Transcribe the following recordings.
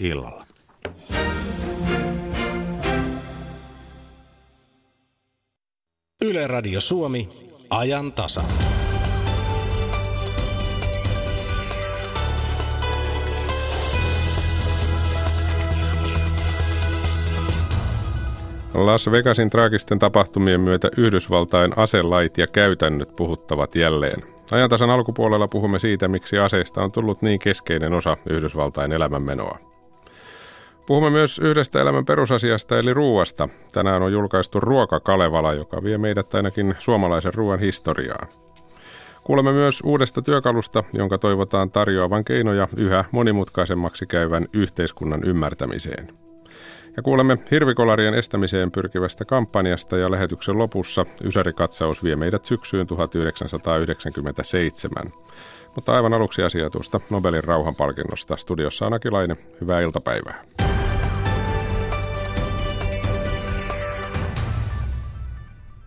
illalla. Yle Radio Suomi, ajan tasa. Las Vegasin traagisten tapahtumien myötä Yhdysvaltain aselait ja käytännöt puhuttavat jälleen. Ajantasan alkupuolella puhumme siitä, miksi aseista on tullut niin keskeinen osa Yhdysvaltain elämänmenoa. Puhumme myös yhdestä elämän perusasiasta eli ruuasta. Tänään on julkaistu Ruoka Kalevala, joka vie meidät ainakin suomalaisen ruoan historiaan. Kuulemme myös uudesta työkalusta, jonka toivotaan tarjoavan keinoja yhä monimutkaisemmaksi käyvän yhteiskunnan ymmärtämiseen. Ja kuulemme hirvikolarien estämiseen pyrkivästä kampanjasta ja lähetyksen lopussa Ysärikatsaus vie meidät syksyyn 1997. Mutta aivan aluksi asia tuosta Nobelin rauhanpalkinnosta. Studiossa on Akilainen. Hyvää iltapäivää.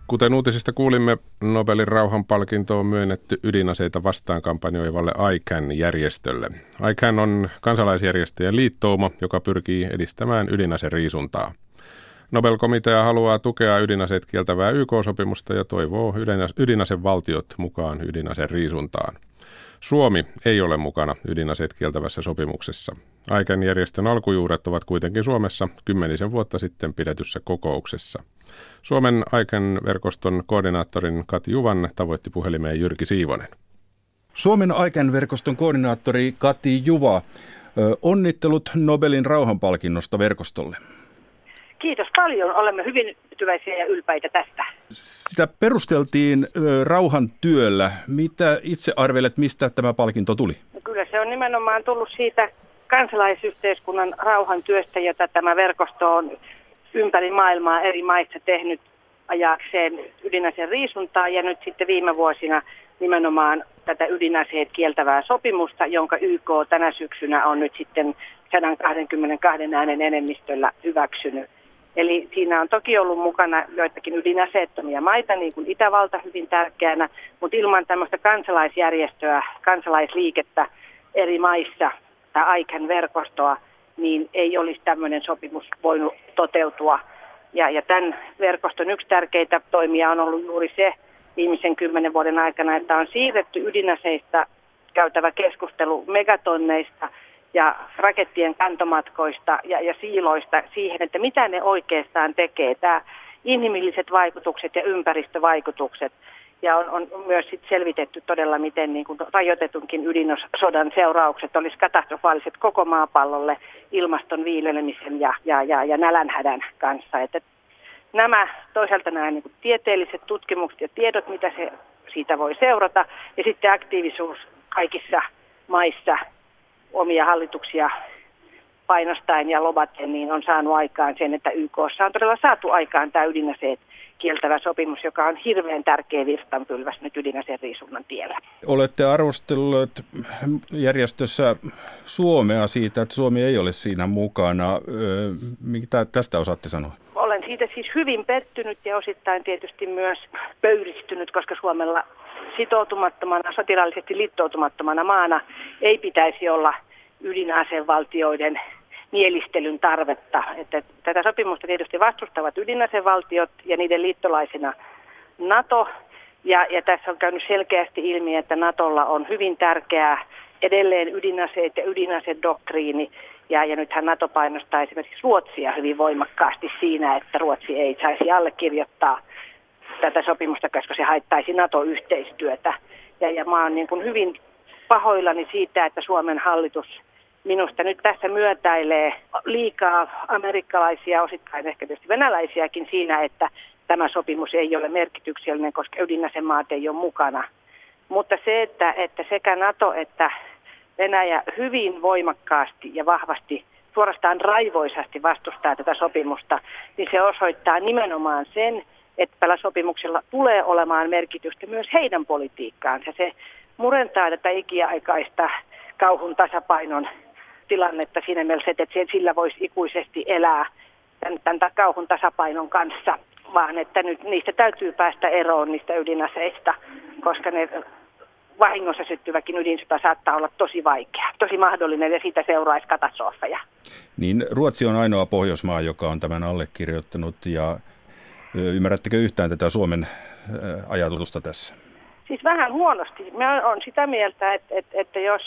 Kuten uutisista kuulimme, Nobelin rauhanpalkinto on myönnetty ydinaseita vastaan kampanjoivalle ICAN-järjestölle. ICAN on kansalaisjärjestöjen liittouma, joka pyrkii edistämään ydinaseriisuntaa. Nobel-komitea haluaa tukea ydinaseet kieltävää YK-sopimusta ja toivoo ydinasevaltiot mukaan ydinaseriisuntaan. Suomi ei ole mukana ydinaseet kieltävässä sopimuksessa. Aikan järjestön alkujuuret ovat kuitenkin Suomessa kymmenisen vuotta sitten pidetyssä kokouksessa. Suomen Aiken verkoston koordinaattorin Kati Juvan tavoitti puhelimeen Jyrki Siivonen. Suomen Aiken verkoston koordinaattori Kati Juva, onnittelut Nobelin rauhanpalkinnosta verkostolle. Kiitos paljon. Olemme hyvin tyytyväisiä ja ylpeitä tästä. Sitä perusteltiin rauhan työllä. Mitä itse arvelet, mistä tämä palkinto tuli? No kyllä se on nimenomaan tullut siitä kansalaisyhteiskunnan rauhan työstä, jota tämä verkosto on ympäri maailmaa eri maissa tehnyt ajakseen ydinaseen riisuntaa ja nyt sitten viime vuosina nimenomaan tätä ydinaseet kieltävää sopimusta, jonka YK tänä syksynä on nyt sitten 122 äänen enemmistöllä hyväksynyt. Eli siinä on toki ollut mukana joitakin ydinaseettomia maita, niin kuin Itävalta hyvin tärkeänä, mutta ilman tämmöistä kansalaisjärjestöä, kansalaisliikettä eri maissa tai ICAN verkostoa, niin ei olisi tämmöinen sopimus voinut toteutua. Ja, ja tämän verkoston yksi tärkeitä toimia on ollut juuri se viimeisen kymmenen vuoden aikana, että on siirretty ydinaseista käytävä keskustelu megatonneista – ja rakettien kantomatkoista ja, ja siiloista siihen, että mitä ne oikeastaan tekee. Tämä inhimilliset vaikutukset ja ympäristövaikutukset. Ja on, on myös sit selvitetty todella, miten niin kuin rajoitetunkin ydinsodan seuraukset olisi katastrofaaliset koko maapallolle ilmaston viilelemisen ja, ja, ja, ja nälänhädän kanssa. Että nämä toisaalta nämä niin kuin tieteelliset tutkimukset ja tiedot, mitä se siitä voi seurata, ja sitten aktiivisuus kaikissa maissa omia hallituksia painostaen ja lobaten, niin on saanut aikaan sen, että YK on todella saatu aikaan tämä ydinaseet kieltävä sopimus, joka on hirveän tärkeä virstanpylväs nyt ydinaseen riisunnan tiellä. Olette arvostelleet järjestössä Suomea siitä, että Suomi ei ole siinä mukana. Mitä tästä osaatte sanoa? Olen siitä siis hyvin pettynyt ja osittain tietysti myös pöyristynyt, koska Suomella sitoutumattomana, sotilaallisesti liittoutumattomana maana ei pitäisi olla ydinasevaltioiden mielistelyn tarvetta. Että tätä sopimusta tietysti vastustavat ydinasevaltiot ja niiden liittolaisina NATO. Ja, ja tässä on käynyt selkeästi ilmi, että NATOlla on hyvin tärkeää edelleen ydinaseet ja ydinasedoktriini. Ja, ja nythän NATO painostaa esimerkiksi Ruotsia hyvin voimakkaasti siinä, että Ruotsi ei saisi allekirjoittaa – tätä sopimusta, koska se haittaisi NATO-yhteistyötä. Ja, ja mä oon niin kuin hyvin pahoillani siitä, että Suomen hallitus minusta nyt tässä myötäilee liikaa amerikkalaisia, osittain ehkä tietysti venäläisiäkin siinä, että tämä sopimus ei ole merkityksellinen, koska ydinasemaat ei ole mukana. Mutta se, että, että sekä NATO että Venäjä hyvin voimakkaasti ja vahvasti suorastaan raivoisasti vastustaa tätä sopimusta, niin se osoittaa nimenomaan sen, että tällä sopimuksella tulee olemaan merkitystä myös heidän politiikkaansa. Se murentaa tätä ikiaikaista kauhun tasapainon tilannetta siinä mielessä, että sillä voisi ikuisesti elää tämän, tämän kauhun tasapainon kanssa, vaan että nyt niistä täytyy päästä eroon niistä ydinaseista, koska ne vahingossa syttyväkin ydinsota saattaa olla tosi vaikea, tosi mahdollinen ja siitä seuraisi katastrofeja. Niin Ruotsi on ainoa Pohjoismaa, joka on tämän allekirjoittanut ja ymmärrättekö yhtään tätä Suomen ajatusta tässä? Siis vähän huonosti. Mä olen sitä mieltä, että, että, että jos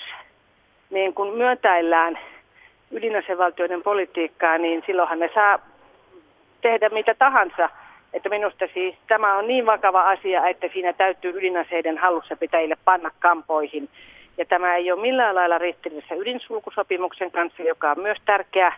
niin kun myöntäillään ydinasevaltioiden politiikkaa, niin silloinhan ne saa tehdä mitä tahansa. Että minusta siis tämä on niin vakava asia, että siinä täytyy ydinaseiden hallussapitäjille panna kampoihin. Ja tämä ei ole millään lailla ristiriidassa ydinsulkusopimuksen kanssa, joka on myös tärkeä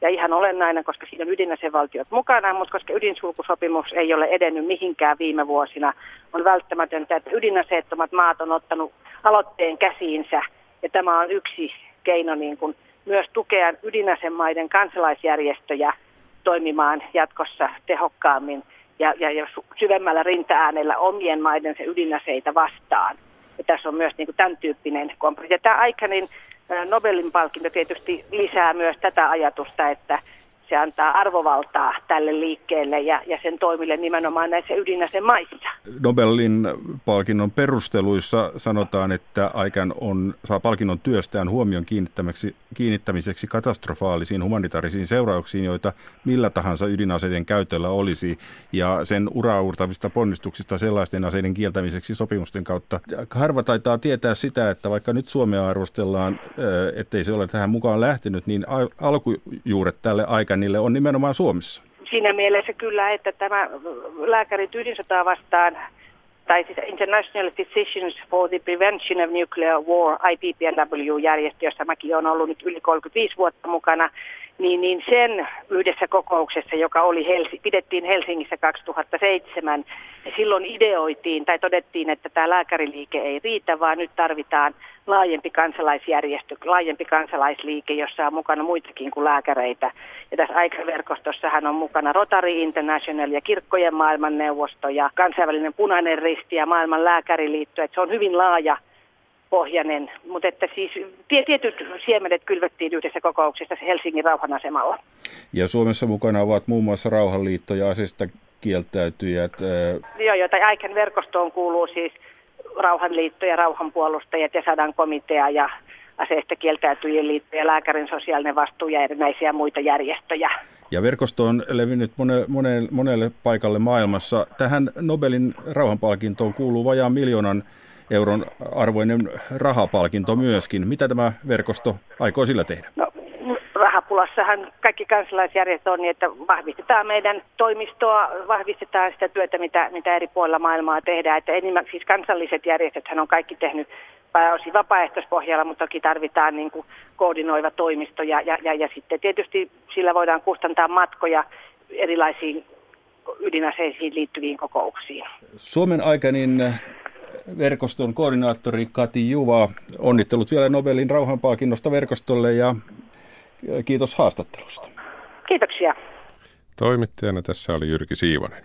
ja ihan olennainen, koska siinä on ydinasevaltiot mukana, mutta koska ydinsulkusopimus ei ole edennyt mihinkään viime vuosina, on välttämätöntä, että ydinaseettomat maat on ottanut aloitteen käsiinsä. Ja tämä on yksi keino niin kuin myös tukea ydinasemaiden kansalaisjärjestöjä toimimaan jatkossa tehokkaammin ja, ja, ja syvemmällä rinta-äänellä omien maidensa ydinaseita vastaan. Ja tässä on myös niin kuin tämän tyyppinen kompromissi. Ja tämä Aikanin Nobelin palkinto tietysti lisää myös tätä ajatusta, että se antaa arvovaltaa tälle liikkeelle ja, ja sen toimille nimenomaan näissä ydinasemaissa. Nobelin palkinnon perusteluissa sanotaan, että Aikan on, saa palkinnon työstään huomion kiinnittämiseksi, kiinnittämiseksi katastrofaalisiin humanitaarisiin seurauksiin, joita millä tahansa ydinaseiden käytöllä olisi, ja sen uraurtavista ponnistuksista sellaisten aseiden kieltämiseksi sopimusten kautta. Harva taitaa tietää sitä, että vaikka nyt Suomea arvostellaan, ettei se ole tähän mukaan lähtenyt, niin alkujuuret tälle Aikan niille on nimenomaan Suomessa. Siinä mielessä kyllä, että tämä lääkärit ydinsotaa vastaan, tai siis International Physicians for the Prevention of Nuclear War, IPPNW-järjestö, jossa mäkin olen ollut nyt yli 35 vuotta mukana, niin, niin sen yhdessä kokouksessa, joka oli Helsi, pidettiin Helsingissä 2007, ja silloin ideoitiin tai todettiin, että tämä lääkäriliike ei riitä, vaan nyt tarvitaan laajempi kansalaisjärjestö, laajempi kansalaisliike, jossa on mukana muitakin kuin lääkäreitä. Ja tässä aikaverkostossahan on mukana Rotary International ja Kirkkojen maailmanneuvosto ja kansainvälinen punainen risti ja maailman lääkäriliitto. Että se on hyvin laaja pohjainen, mutta että siis tietyt siemenet kylvettiin yhdessä kokouksessa Helsingin rauhanasemalla. Ja Suomessa mukana ovat muun muassa Rauhanliitto ja asesta kieltäytyjät. Joo, joita Aiken verkostoon kuuluu siis Rauhanliitto ja rauhanpuolustajat ja sadan komitea ja aseista kieltäytyjien liitto ja lääkärin sosiaalinen vastuu ja erinäisiä muita järjestöjä. Ja verkosto on levinnyt mone, mone, monelle paikalle maailmassa. Tähän Nobelin rauhanpalkintoon kuuluu vajaan miljoonan euron arvoinen rahapalkinto myöskin. Mitä tämä verkosto aikoo sillä tehdä? No, rahapulassahan kaikki kansalaisjärjestöt on niin, että vahvistetaan meidän toimistoa, vahvistetaan sitä työtä, mitä, mitä eri puolilla maailmaa tehdään. Että enemmän, siis kansalliset järjestöt on kaikki tehnyt pääosin vapaaehtoispohjalla, mutta toki tarvitaan niin kuin koordinoiva toimisto ja, ja, ja, ja sitten tietysti sillä voidaan kustantaa matkoja erilaisiin ydinaseisiin liittyviin kokouksiin. Suomen aikainen verkoston koordinaattori Kati Juva. Onnittelut vielä Nobelin rauhanpalkinnosta verkostolle ja kiitos haastattelusta. Kiitoksia. Toimittajana tässä oli Jyrki Siivonen.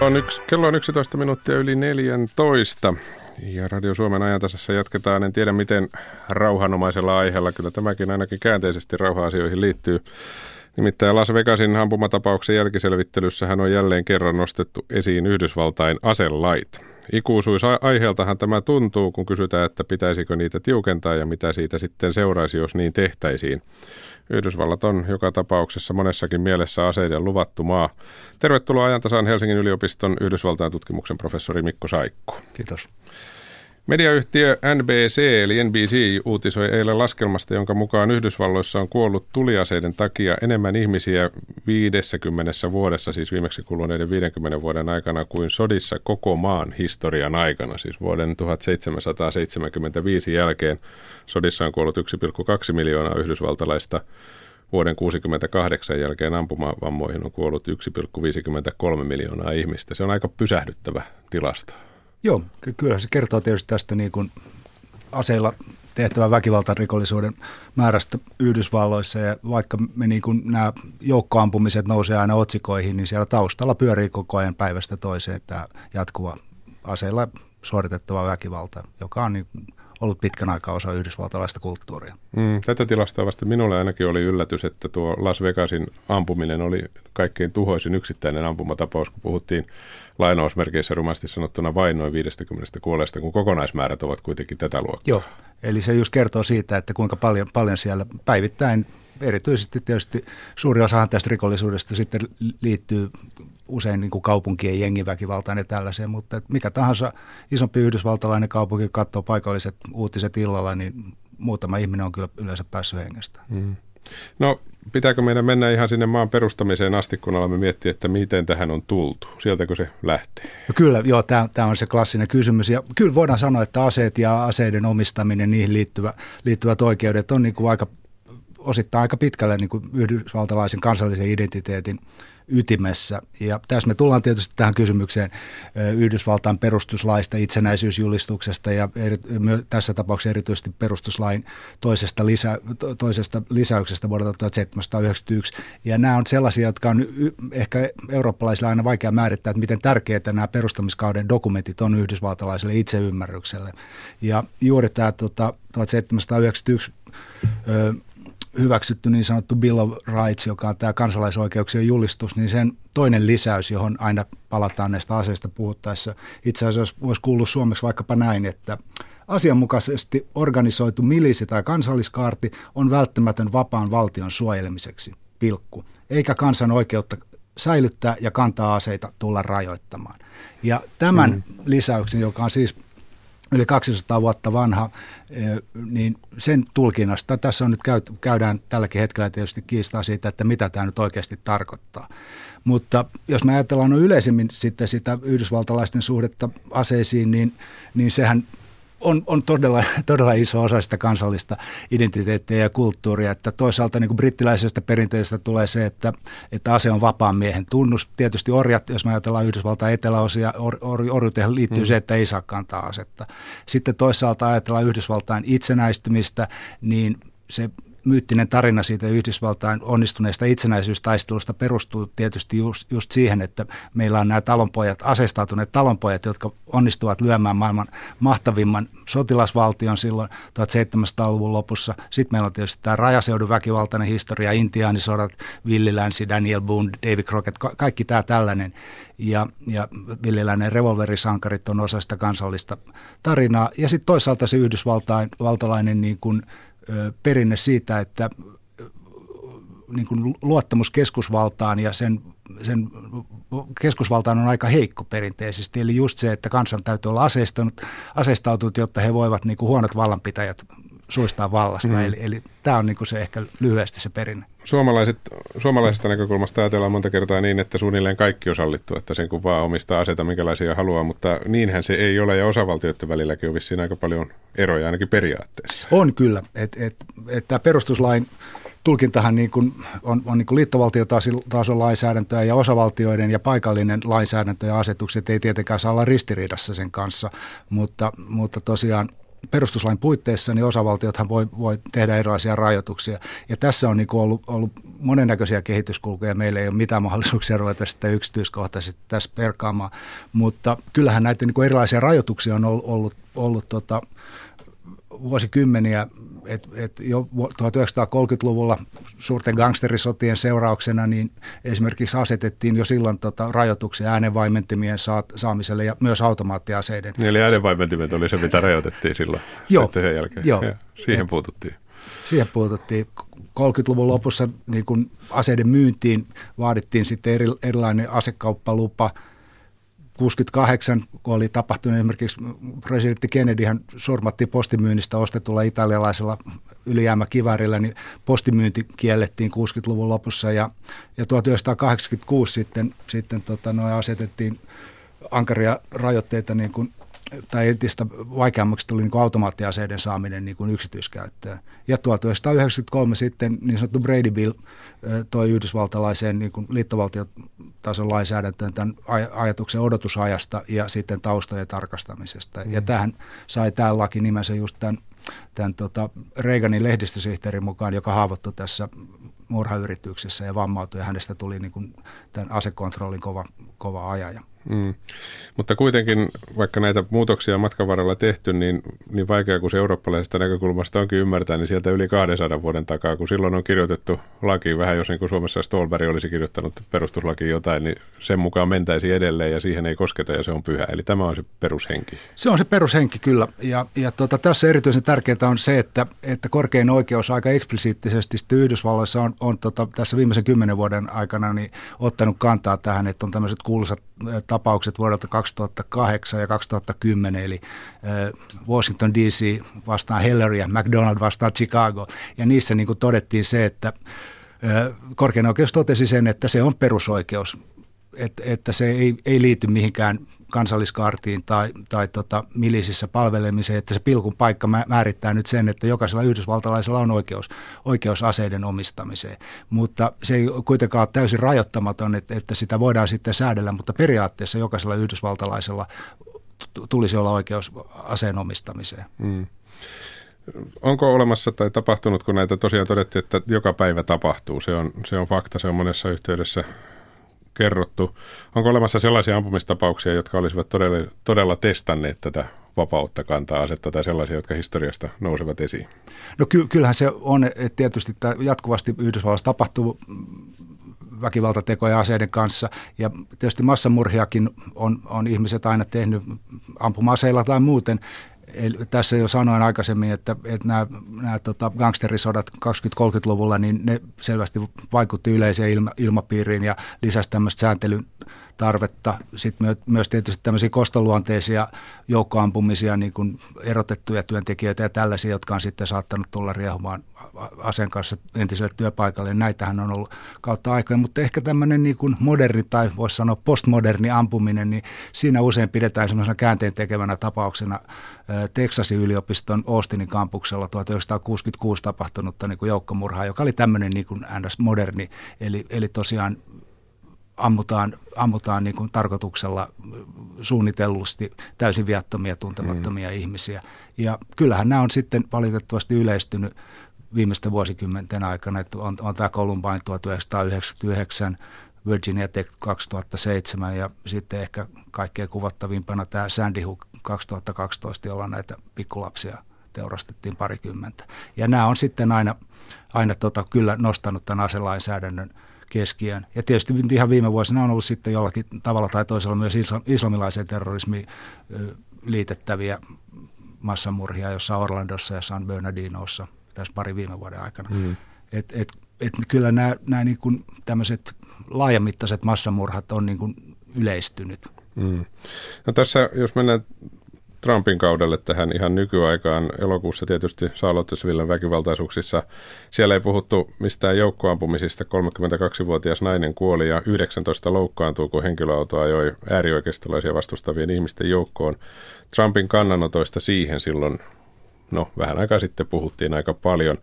On yksi, kello on 11 minuuttia yli 14 ja Radio Suomen ajantasassa jatketaan. En tiedä miten rauhanomaisella aiheella, kyllä tämäkin ainakin käänteisesti rauha-asioihin liittyy. Nimittäin Las Vegasin ampumatapauksen jälkiselvittelyssähän on jälleen kerran nostettu esiin Yhdysvaltain aselait. Ikuisuusaiheeltahan tämä tuntuu, kun kysytään, että pitäisikö niitä tiukentaa ja mitä siitä sitten seuraisi, jos niin tehtäisiin. Yhdysvallat on joka tapauksessa monessakin mielessä aseiden luvattu maa. Tervetuloa ajantasaan Helsingin yliopiston Yhdysvaltain tutkimuksen professori Mikko Saikku. Kiitos. Mediayhtiö NBC eli NBC uutisoi eilen laskelmasta, jonka mukaan Yhdysvalloissa on kuollut tuliaseiden takia enemmän ihmisiä 50 vuodessa, siis viimeksi kuluneiden 50 vuoden aikana, kuin sodissa koko maan historian aikana, siis vuoden 1775 jälkeen. Sodissa on kuollut 1,2 miljoonaa yhdysvaltalaista. Vuoden 68 jälkeen ampumavammoihin on kuollut 1,53 miljoonaa ihmistä. Se on aika pysähdyttävä tilasto. Joo, kyllä se kertoo tietysti tästä niin kuin aseilla tehtävän väkivaltarikollisuuden määrästä Yhdysvalloissa. Ja vaikka me niin kuin nämä joukkoampumiset nousee aina otsikoihin, niin siellä taustalla pyörii koko ajan päivästä toiseen tämä jatkuva aseilla suoritettava väkivalta, joka on niin ollut pitkän aikaa osa yhdysvaltalaista kulttuuria. Mm, tätä tilastoa vasta minulle ainakin oli yllätys, että tuo Las Vegasin ampuminen oli kaikkein tuhoisin yksittäinen ampumatapaus, kun puhuttiin lainausmerkeissä rumasti sanottuna vain noin 50 kuolleesta, kun kokonaismäärät ovat kuitenkin tätä luokkaa. Joo, eli se just kertoo siitä, että kuinka paljon, paljon siellä päivittäin erityisesti tietysti suuri osa tästä rikollisuudesta sitten liittyy usein niin kuin kaupunkien jengiväkivaltaan ja tällaiseen, mutta mikä tahansa isompi yhdysvaltalainen kaupunki katsoo paikalliset uutiset illalla, niin muutama ihminen on kyllä yleensä päässyt hengestä. Mm. No pitääkö meidän mennä ihan sinne maan perustamiseen asti, kun alamme miettiä, että miten tähän on tultu? Sieltäkö se lähtee? No kyllä, joo, tämä on se klassinen kysymys. Ja kyllä voidaan sanoa, että aseet ja aseiden omistaminen, niihin liittyvä, liittyvät oikeudet on niin kuin aika osittain aika pitkälle niin kuin yhdysvaltalaisen kansallisen identiteetin ytimessä. Ja tässä me tullaan tietysti tähän kysymykseen Yhdysvaltain perustuslaista, itsenäisyysjulistuksesta ja eri, tässä tapauksessa erityisesti perustuslain toisesta, lisä, toisesta lisäyksestä vuodelta 1791. Ja nämä on sellaisia, jotka on ehkä eurooppalaisilla aina vaikea määrittää, että miten tärkeitä nämä perustamiskauden dokumentit on yhdysvaltalaiselle itseymmärrykselle. Ja juuri tämä tota, 1791 hyväksytty niin sanottu Bill of Rights, joka on tämä kansalaisoikeuksien julistus, niin sen toinen lisäys, johon aina palataan näistä aseista puhuttaessa, itse asiassa voisi kuulua suomeksi vaikkapa näin, että asianmukaisesti organisoitu milisi tai kansalliskaarti on välttämätön vapaan valtion suojelemiseksi, pilkku, eikä kansan oikeutta säilyttää ja kantaa aseita tulla rajoittamaan. Ja tämän mm. lisäyksen, joka on siis yli 200 vuotta vanha, eh, niin sen tulkinnasta, tässä on nyt käy, käydään tälläkin hetkellä tietysti kiistaa siitä, että mitä tämä nyt oikeasti tarkoittaa. Mutta jos me ajatellaan no yleisemmin sitten sitä yhdysvaltalaisten suhdetta aseisiin, niin, niin sehän on, on todella, todella iso osa sitä kansallista identiteettiä ja kulttuuria. Että toisaalta niin kuin brittiläisestä perinteestä tulee se, että, että ase on vapaan miehen tunnus. Tietysti orjat, jos me ajatellaan Yhdysvaltain eteläosia, or, or, orjuuteen liittyy mm. se, että ei saa kantaa asetta. Sitten toisaalta ajatellaan Yhdysvaltain itsenäistymistä, niin se myyttinen tarina siitä Yhdysvaltain onnistuneesta itsenäisyystaistelusta perustuu tietysti just, just siihen, että meillä on nämä talonpojat, aseistautuneet talonpojat, jotka onnistuvat lyömään maailman mahtavimman sotilasvaltion silloin 1700-luvun lopussa. Sitten meillä on tietysti tämä rajaseudun väkivaltainen historia, intiaanisodat, Willi Länsi, Daniel Boone, David Crockett, kaikki tämä tällainen. Ja, ja villiläinen revolverisankarit on osa sitä kansallista tarinaa. Ja sitten toisaalta se Yhdysvaltain valtalainen niin kuin perinne siitä, että niin kuin luottamus keskusvaltaan ja sen, sen keskusvaltaan on aika heikko perinteisesti. Eli just se, että kansan täytyy olla aseistautunut, jotta he voivat niin kuin huonot vallanpitäjät suistaa vallasta. Mm. Eli, eli tämä on niin kuin se ehkä lyhyesti se perinne. Suomalaiset, suomalaisesta näkökulmasta ajatellaan monta kertaa niin, että suunnilleen kaikki on sallittu, että sen kun vaan omistaa aseta minkälaisia haluaa, mutta niinhän se ei ole ja osavaltioiden välilläkin on vissiin aika paljon eroja ainakin periaatteessa. On kyllä, että et, et tämä perustuslain tulkintahan niin kuin on, on niin kuin liittovaltiotason lainsäädäntöä ja osavaltioiden ja paikallinen lainsäädäntö ja asetukset ei tietenkään saa olla ristiriidassa sen kanssa, mutta, mutta tosiaan perustuslain puitteissa niin osavaltiothan voi, voi tehdä erilaisia rajoituksia. Ja tässä on niin ollut, ollut monennäköisiä kehityskulkuja. Meillä ei ole mitään mahdollisuuksia ruveta sitä yksityiskohtaisesti tässä perkaamaan. Mutta kyllähän näitä niin erilaisia rajoituksia on ollut, ollut, ollut tota, vuosikymmeniä, että et jo 1930-luvulla suurten gangsterisotien seurauksena niin esimerkiksi asetettiin jo silloin tota, rajoituksia äänenvaimentimien saamiselle ja myös automaattiaseiden. Eli äänenvaimentimet oli se, mitä rajoitettiin silloin Joo, sen jälkeen. Joo. Ja siihen et, puututtiin. Siihen puututtiin. 30-luvun lopussa niin kun aseiden myyntiin vaadittiin sitten eri, erilainen asekauppalupa – 68, kun oli tapahtunut esimerkiksi presidentti Kennedy hän surmattiin postimyynnistä ostetulla italialaisella ylijäämäkivärillä, niin postimyynti kiellettiin 60-luvun lopussa ja, ja 1986 sitten, sitten tota, asetettiin ankaria rajoitteita niin kuin tai entistä vaikeammaksi tuli niin kuin automaattiaseiden saaminen niin kuin yksityiskäyttöön. Ja 1993 sitten niin sanottu Brady Bill toi yhdysvaltalaiseen niin kuin liittovaltiotason lainsäädäntöön tämän ajatuksen odotusajasta ja sitten taustojen tarkastamisesta. Mm. Ja tähän sai tämä laki nimensä just tämän, tämän tota Reaganin lehdistösihteerin mukaan, joka haavoittui tässä murhayrityksessä ja vammautui ja hänestä tuli niin kuin tämän asekontrollin kova, kova ajaja. Mm. Mutta kuitenkin, vaikka näitä muutoksia on matkan varrella tehty, niin, niin vaikea kuin se eurooppalaisesta näkökulmasta onkin ymmärtää, niin sieltä yli 200 vuoden takaa, kun silloin on kirjoitettu laki, vähän jos niin kuin Suomessa Stolberg olisi kirjoittanut perustuslaki jotain, niin sen mukaan mentäisi edelleen ja siihen ei kosketa ja se on pyhä. Eli tämä on se perushenki. Se on se perushenki kyllä. Ja, ja tuota, tässä erityisen tärkeää on se, että, että korkein oikeus aika eksplisiittisesti Yhdysvalloissa on, on tota, tässä viimeisen kymmenen vuoden aikana niin ottanut kantaa tähän, että on tämmöiset kuuluisat tapaukset vuodelta 2008 ja 2010, eli Washington DC vastaan Hillary ja McDonald vastaan Chicago. Ja niissä niin kuin todettiin se, että korkein oikeus totesi sen, että se on perusoikeus, että, että se ei, ei liity mihinkään kansalliskaartiin tai, tai tota, milisissä palvelemiseen, että se pilkun paikka määrittää nyt sen, että jokaisella yhdysvaltalaisella on oikeus, oikeus aseiden omistamiseen. Mutta se ei kuitenkaan ole täysin rajoittamaton, että, että sitä voidaan sitten säädellä, mutta periaatteessa jokaisella yhdysvaltalaisella tulisi olla oikeus aseen omistamiseen. Mm. Onko olemassa tai tapahtunut, kun näitä tosiaan todettiin, että joka päivä tapahtuu? Se on, se on fakta, se on monessa yhteydessä kerrottu. Onko olemassa sellaisia ampumistapauksia, jotka olisivat todella, todella testanneet tätä vapautta kantaa asetta tai sellaisia, jotka historiasta nousevat esiin? No ky- kyllähän se on, tietysti että jatkuvasti Yhdysvalloissa tapahtuu väkivaltatekoja aseiden kanssa. Ja tietysti massamurhiakin on, on ihmiset aina tehnyt ampuma-aseilla tai muuten. Eli tässä jo sanoin aikaisemmin, että, että nämä, nämä tota, gangsterisodat 20-30-luvulla, niin ne selvästi vaikutti yleiseen ilma, ilmapiiriin ja lisäsi tämmöistä sääntelyn tarvetta. Sitten myös tietysti tämmöisiä kostoluonteisia joukkoampumisia, niin kuin erotettuja työntekijöitä ja tällaisia, jotka on sitten saattanut tulla riehumaan aseen kanssa entiselle työpaikalle. Näitähän on ollut kautta aikoja, mutta ehkä tämmöinen niin kuin moderni tai voisi sanoa postmoderni ampuminen, niin siinä usein pidetään semmoisena käänteen tekevänä tapauksena Texasin yliopiston Austinin kampuksella 1966 tapahtunutta niin kuin joukkomurhaa, joka oli tämmöinen niin kuin moderni, eli, eli tosiaan ammutaan, ammutaan niin kuin tarkoituksella suunnitellusti täysin viattomia, tuntemattomia mm. ihmisiä. Ja kyllähän nämä on sitten valitettavasti yleistynyt viimeisten vuosikymmenten aikana, että on, on tämä Columbine 1999, Virginia Tech 2007 ja sitten ehkä kaikkein kuvattavimpana tämä Sandy Hook 2012, jolla näitä pikkulapsia teurastettiin parikymmentä. Ja nämä on sitten aina, aina tota, kyllä nostanut tämän aselainsäädännön keskiöön. Ja tietysti ihan viime vuosina on ollut sitten jollakin tavalla tai toisella myös islamilaiseen terrorismiin liitettäviä massamurhia, jossa Orlandossa ja San Bernardinossa tässä pari viime vuoden aikana. Mm. Et, et, et kyllä nämä, nämä niin kuin tämmöiset laajamittaiset massamurhat on niin kuin yleistynyt. Mm. No tässä, jos mennään Trumpin kaudelle tähän ihan nykyaikaan. Elokuussa tietysti Charlottesvillen väkivaltaisuuksissa. Siellä ei puhuttu mistään joukkoampumisista. 32-vuotias nainen kuoli ja 19 loukkaantuu, kun henkilöauto ajoi äärioikeistolaisia vastustavien ihmisten joukkoon. Trumpin kannanotoista siihen silloin, no vähän aikaa sitten puhuttiin aika paljon.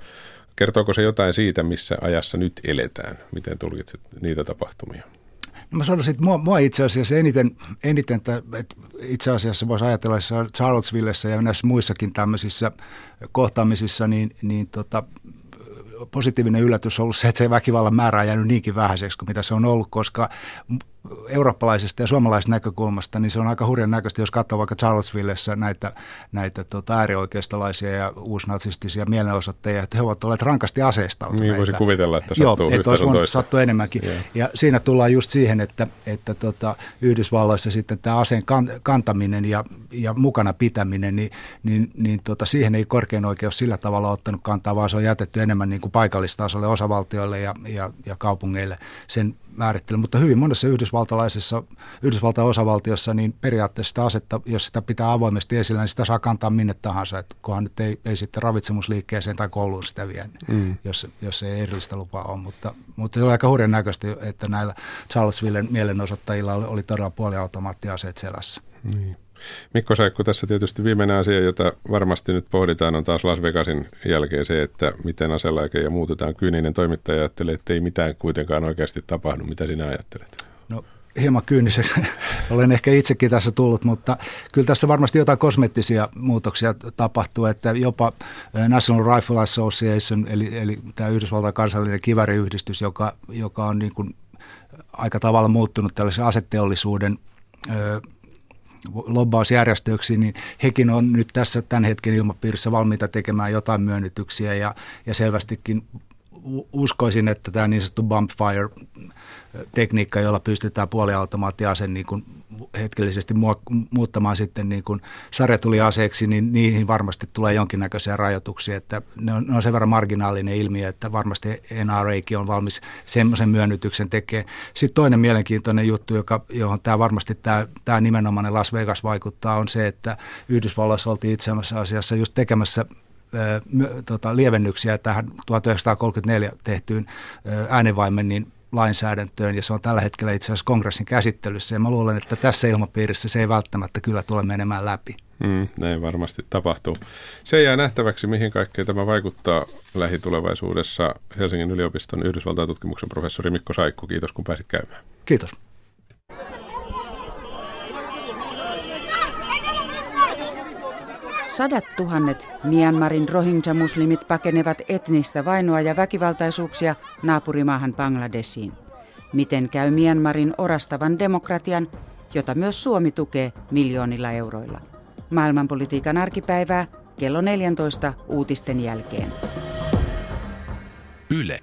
Kertooko se jotain siitä, missä ajassa nyt eletään? Miten tulkitset niitä tapahtumia? No mä sanoisin, että mua, mua itse asiassa eniten, eniten että, että itse asiassa voisi ajatella Charlottesvillessä ja näissä muissakin tämmöisissä kohtaamisissa, niin, niin tota, positiivinen yllätys on ollut se, että se väkivallan määrä on jäänyt niinkin vähäiseksi kuin mitä se on ollut, koska eurooppalaisesta ja suomalaisesta näkökulmasta, niin se on aika hurjan näköistä, jos katsoo vaikka Charlottesvillessä näitä, näitä tota, äärioikeistolaisia ja uusnatsistisia mielenosoittajia, että he ovat olleet rankasti aseistautuneita. Niin voisi kuvitella, että sattuu Joo, että olisi voinut sattua enemmänkin. Yeah. Ja siinä tullaan just siihen, että, että tota, Yhdysvalloissa sitten tämä aseen kantaminen ja, ja mukana pitäminen, niin, niin, niin tota, siihen ei korkein oikeus sillä tavalla ottanut kantaa, vaan se on jätetty enemmän niin kuin paikallistasolle, osavaltioille ja, ja, ja kaupungeille sen määrittely, mutta hyvin monessa yhdysvaltalaisessa, Yhdysvaltain osavaltiossa, niin periaatteessa sitä asetta, jos sitä pitää avoimesti esillä, niin sitä saa kantaa minne tahansa, että kunhan nyt ei, ei sitten ravitsemusliikkeeseen tai kouluun sitä vie, mm. jos, jos ei erillistä lupaa ole, mutta, mutta se oli aika hurjan näköistä, että näillä Charlesvillen mielenosoittajilla oli, oli todella puoliautomaattiaseet selässä. Niin. Mikko Saikku, tässä tietysti viimeinen asia, jota varmasti nyt pohditaan, on taas Las Vegasin jälkeen se, että miten aselaike ja muutetaan. Kyyninen toimittaja ajattelee, että ei mitään kuitenkaan oikeasti tapahdu. Mitä sinä ajattelet? No hieman kyyniseksi olen ehkä itsekin tässä tullut, mutta kyllä tässä varmasti jotain kosmettisia muutoksia tapahtuu, että jopa eh, National Rifle Association, eli, eli tämä Yhdysvaltain kansallinen kiväriyhdistys, joka, joka on niin kuin aika tavalla muuttunut tällaisen aseteollisuuden lobbausjärjestöiksi, niin hekin on nyt tässä tämän hetken ilmapiirissä valmiita tekemään jotain myönnytyksiä ja, ja selvästikin uskoisin, että tämä niin sanottu bump fire tekniikka, jolla pystytään puoliautomaattiaseen niin kuin hetkellisesti muuttamaan sitten niin kuin sarjatuliaseeksi, niin niihin varmasti tulee jonkinnäköisiä rajoituksia. Että ne, on, ne on sen verran marginaalinen ilmiö, että varmasti NRAkin on valmis semmoisen myönnytyksen tekemään. Sitten toinen mielenkiintoinen juttu, joka, johon tämä varmasti tämä, tämä nimenomainen Las Vegas vaikuttaa, on se, että Yhdysvalloissa oltiin itse asiassa just tekemässä tota, lievennyksiä tähän 1934 tehtyyn äänenvaimennin lainsäädäntöön ja se on tällä hetkellä itse asiassa kongressin käsittelyssä ja mä luulen, että tässä ilmapiirissä se ei välttämättä kyllä tule menemään läpi. Mm, näin varmasti tapahtuu. Se jää nähtäväksi, mihin kaikkeen tämä vaikuttaa lähitulevaisuudessa. Helsingin yliopiston Yhdysvaltain tutkimuksen professori Mikko Saikku, kiitos kun pääsit käymään. Kiitos. Sadat tuhannet Myanmarin Rohingya-muslimit pakenevat etnistä vainoa ja väkivaltaisuuksia naapurimaahan Bangladesiin. Miten käy Myanmarin orastavan demokratian, jota myös Suomi tukee miljoonilla euroilla? Maailmanpolitiikan arkipäivää kello 14 uutisten jälkeen. Yle.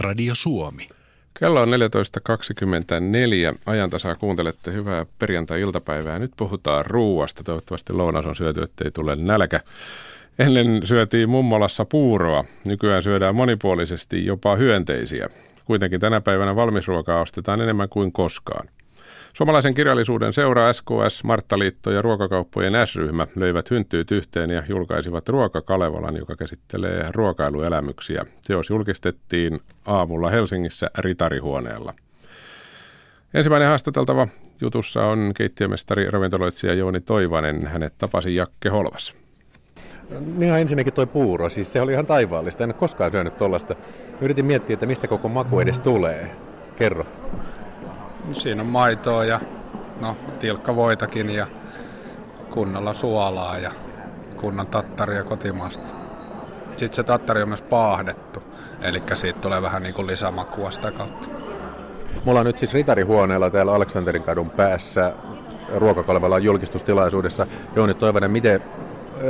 Radio Suomi. Kello on 14.24. Ajantasaa kuuntelette hyvää perjantai-iltapäivää. Nyt puhutaan ruuasta. Toivottavasti lounas on syöty, ettei tule nälkä. Ennen syötiin mummolassa puuroa. Nykyään syödään monipuolisesti jopa hyönteisiä. Kuitenkin tänä päivänä valmisruokaa ostetaan enemmän kuin koskaan. Suomalaisen kirjallisuuden seura SKS, Marttaliitto ja ruokakauppojen S-ryhmä löivät hynttyyt yhteen ja julkaisivat Ruoka-Kalevalan, joka käsittelee ruokailuelämyksiä. Teos julkistettiin aamulla Helsingissä Ritarihuoneella. Ensimmäinen haastateltava jutussa on keittiömestari ravintoloitsija Jouni Toivanen. Hänet tapasi Jakke Holvas. Minä ensinnäkin toi puuro, siis se oli ihan taivaallista. En ole koskaan syönyt tuollaista. Yritin miettiä, että mistä koko maku edes tulee. Kerro. Siinä on maitoa ja no, tilkkavoitakin ja kunnolla suolaa ja kunnon tattaria kotimaasta. Sitten se tattari on myös paahdettu, eli siitä tulee vähän niin kuin lisämakua sitä kautta. Mulla on nyt siis ritarihuoneella täällä Aleksanterin kadun päässä ruokakalvalla julkistustilaisuudessa. Jouni Toivonen, miten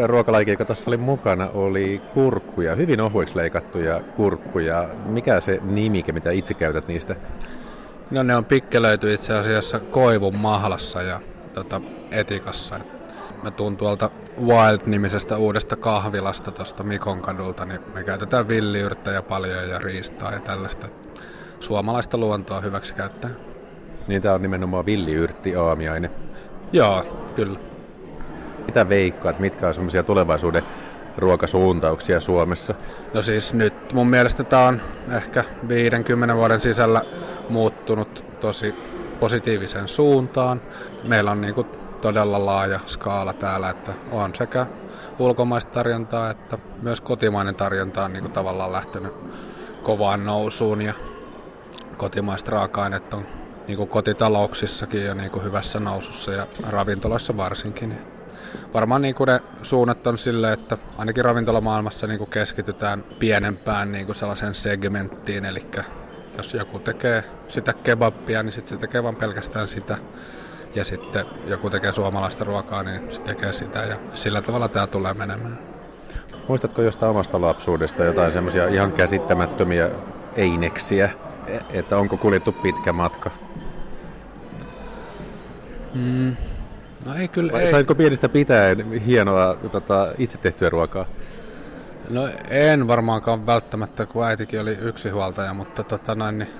ruokalaiki, joka tuossa oli mukana, oli kurkkuja, hyvin ohuiksi leikattuja kurkkuja. Mikä se nimike, mitä itse käytät niistä? No ne on pikkelöity itse asiassa koivun mahlassa ja tota, etikassa. Mä tuun tuolta Wild-nimisestä uudesta kahvilasta tuosta Mikon kadulta, niin me käytetään villiyrttejä paljon ja riistaa ja tällaista. Suomalaista luontoa hyväksi käyttää. Niin tää on nimenomaan villiyrtti aamiainen. Joo, kyllä. Mitä veikkaat, mitkä on semmoisia tulevaisuuden ruokasuuntauksia Suomessa? No siis nyt mun mielestä tämä on ehkä 50 vuoden sisällä muuttunut tosi positiiviseen suuntaan. Meillä on niin kuin todella laaja skaala täällä, että on sekä ulkomaista tarjontaa että myös kotimainen tarjonta on niin kuin tavallaan lähtenyt kovaan nousuun ja kotimaiset raaka-aineet on niin kuin kotitalouksissakin jo niin kuin hyvässä nousussa ja ravintolassa varsinkin varmaan niin kuin ne suunnat on sille, että ainakin ravintolamaailmassa niin kuin keskitytään pienempään niin kuin sellaiseen segmenttiin, eli jos joku tekee sitä kebabia, niin sitten se tekee vain pelkästään sitä. Ja sitten joku tekee suomalaista ruokaa, niin se tekee sitä ja sillä tavalla tämä tulee menemään. Muistatko jostain omasta lapsuudesta jotain semmoisia ihan käsittämättömiä eineksiä, että onko kuljettu pitkä matka? Mm, No ei kyllä. Vai ei. Saitko pienestä pitäen hienoa tota, itse tehtyä ruokaa? No en varmaankaan välttämättä, kun äitikin oli yksi huoltaja, mutta tota noin, niin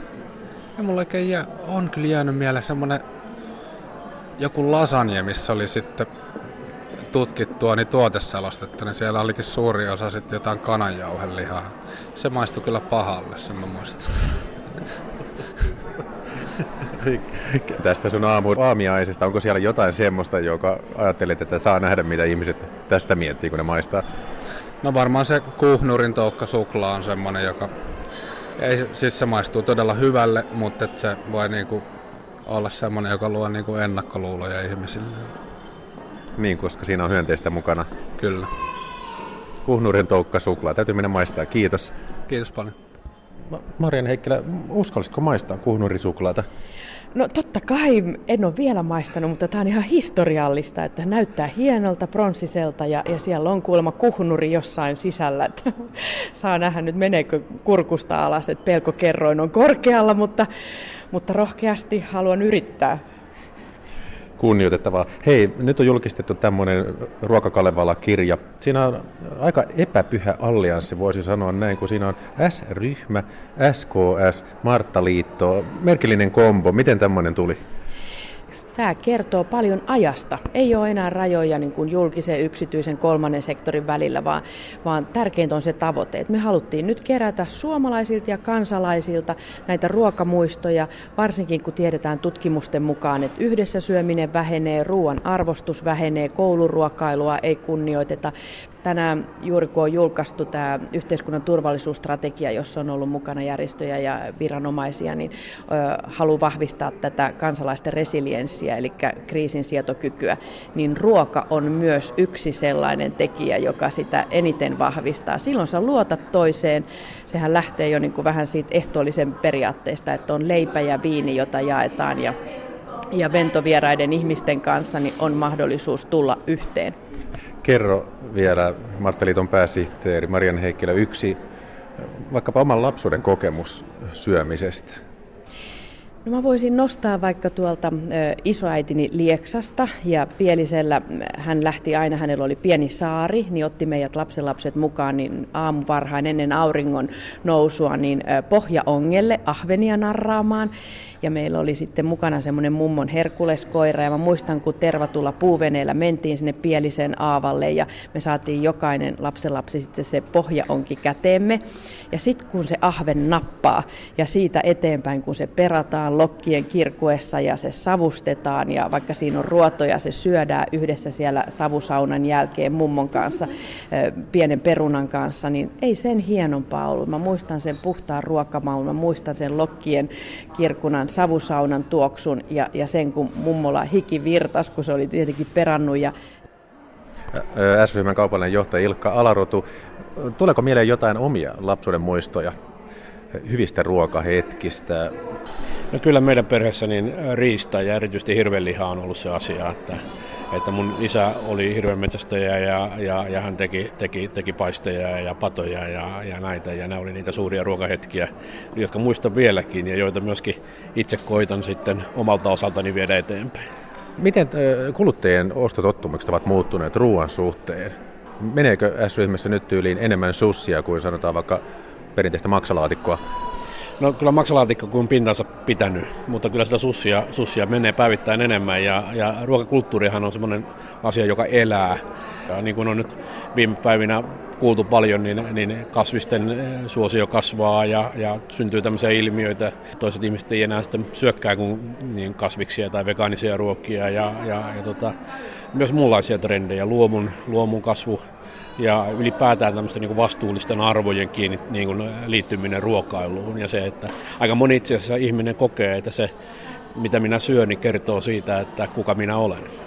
ei mulla oikein jää, on kyllä jäänyt mieleen semmonen joku lasagne, missä oli sitten tutkittua niin tuoteselostetta, niin siellä olikin suuri osa sitten jotain kananjauhelihaa. Se maistui kyllä pahalle, sen mä muistan. tästä sun aamu aamiaisesta, onko siellä jotain semmoista, joka ajattelet, että saa nähdä, mitä ihmiset tästä miettii, kun ne maistaa? No varmaan se kuhnurin toukka suklaa on semmoinen, joka ei, siis se maistuu todella hyvälle, mutta että se voi niinku olla semmoinen, joka luo niinku ennakkoluuloja ihmisille. Niin, koska siinä on hyönteistä mukana. Kyllä. Kuhnurin toukka suklaa. Täytyy mennä maistaa. Kiitos. Kiitos paljon. Marian Heikkilä, uskallisitko maistaa kuhnurisuklaata? No totta kai, en ole vielä maistanut, mutta tämä on ihan historiallista, että näyttää hienolta, pronssiselta ja, ja siellä on kuulemma kuhnuri jossain sisällä. Että saa nähdä nyt meneekö kurkusta alas, että pelkokerroin on korkealla, mutta, mutta rohkeasti haluan yrittää kunnioitettavaa. Hei, nyt on julkistettu tämmöinen Ruokakalevala-kirja. Siinä on aika epäpyhä allianssi, voisi sanoa näin, kun siinä on S-ryhmä, SKS, Marttaliitto, merkillinen kombo. Miten tämmöinen tuli? Tämä kertoo paljon ajasta. Ei ole enää rajoja niin kuin julkisen, yksityisen, kolmannen sektorin välillä, vaan, vaan tärkeintä on se tavoite. Että me haluttiin nyt kerätä suomalaisilta ja kansalaisilta näitä ruokamuistoja, varsinkin kun tiedetään tutkimusten mukaan, että yhdessä syöminen vähenee, ruoan arvostus vähenee, kouluruokailua ei kunnioiteta tänään juuri kun on julkaistu tämä yhteiskunnan turvallisuusstrategia, jossa on ollut mukana järjestöjä ja viranomaisia, niin haluaa vahvistaa tätä kansalaisten resilienssiä, eli kriisinsietokykyä, niin ruoka on myös yksi sellainen tekijä, joka sitä eniten vahvistaa. Silloin sä luotat toiseen, sehän lähtee jo niin kuin vähän siitä ehtoollisen periaatteesta, että on leipä ja viini, jota jaetaan ja ja ventovieraiden ihmisten kanssa niin on mahdollisuus tulla yhteen. Kerro vielä Marttaliiton pääsihteeri Marian Heikkilä yksi vaikkapa oman lapsuuden kokemus syömisestä. No mä voisin nostaa vaikka tuolta isoäitini Lieksasta ja Pielisellä hän lähti aina, hänellä oli pieni saari, niin otti meidät lapsenlapset mukaan niin aamu varhain ennen auringon nousua niin pohjaongelle ahvenia narraamaan ja meillä oli sitten mukana semmoinen mummon herkuleskoira ja mä muistan, kun tervatulla puuveneellä mentiin sinne Pielisen aavalle ja me saatiin jokainen lapsenlapsi sitten se pohjaonki käteemme ja sitten kun se ahven nappaa ja siitä eteenpäin kun se perataan lokkien kirkuessa ja se savustetaan ja vaikka siinä on ruotoja se syödään yhdessä siellä savusaunan jälkeen mummon kanssa, pienen perunan kanssa, niin ei sen hienompaa ollut. Mä muistan sen puhtaan ruokamaun, mä muistan sen lokkien kirkunan savusaunan tuoksun ja, ja sen, kun mummola hiki virtas, kun se oli tietenkin perannut. Ja... S-ryhmän kaupallinen johtaja Ilkka Alarotu, tuleeko mieleen jotain omia lapsuuden muistoja hyvistä ruokahetkistä? No kyllä meidän perheessä niin riista ja erityisesti hirvenliha on ollut se asia, että että mun isä oli hirveän metsästäjä ja, ja, ja hän teki, teki, teki paisteja ja patoja ja, ja näitä. Ja nämä oli niitä suuria ruokahetkiä, jotka muistan vieläkin ja joita myöskin itse koitan sitten omalta osaltani viedä eteenpäin. Miten kuluttajien ostotottumukset ovat muuttuneet ruoan suhteen? Meneekö S-ryhmässä nyt tyyliin enemmän sussia kuin sanotaan vaikka perinteistä maksalaatikkoa No kyllä maksalaatikko kuin pintansa pitänyt, mutta kyllä sitä sussia, sussia menee päivittäin enemmän ja, ja ruokakulttuurihan on semmoinen asia, joka elää. Ja niin kuin on nyt viime päivinä kuultu paljon, niin, niin kasvisten eh, suosio kasvaa ja, ja syntyy tämmöisiä ilmiöitä. Toiset ihmiset ei enää sitten syökkää kuin niin kasviksia tai vegaanisia ruokia ja, ja, ja tota, myös muunlaisia trendejä. Luomun, luomun kasvu ja ylipäätään tämmöisten niin vastuullisten arvojen kiinni niin kuin liittyminen ruokailuun ja se, että aika moni itse asiassa ihminen kokee, että se mitä minä syön, niin kertoo siitä, että kuka minä olen.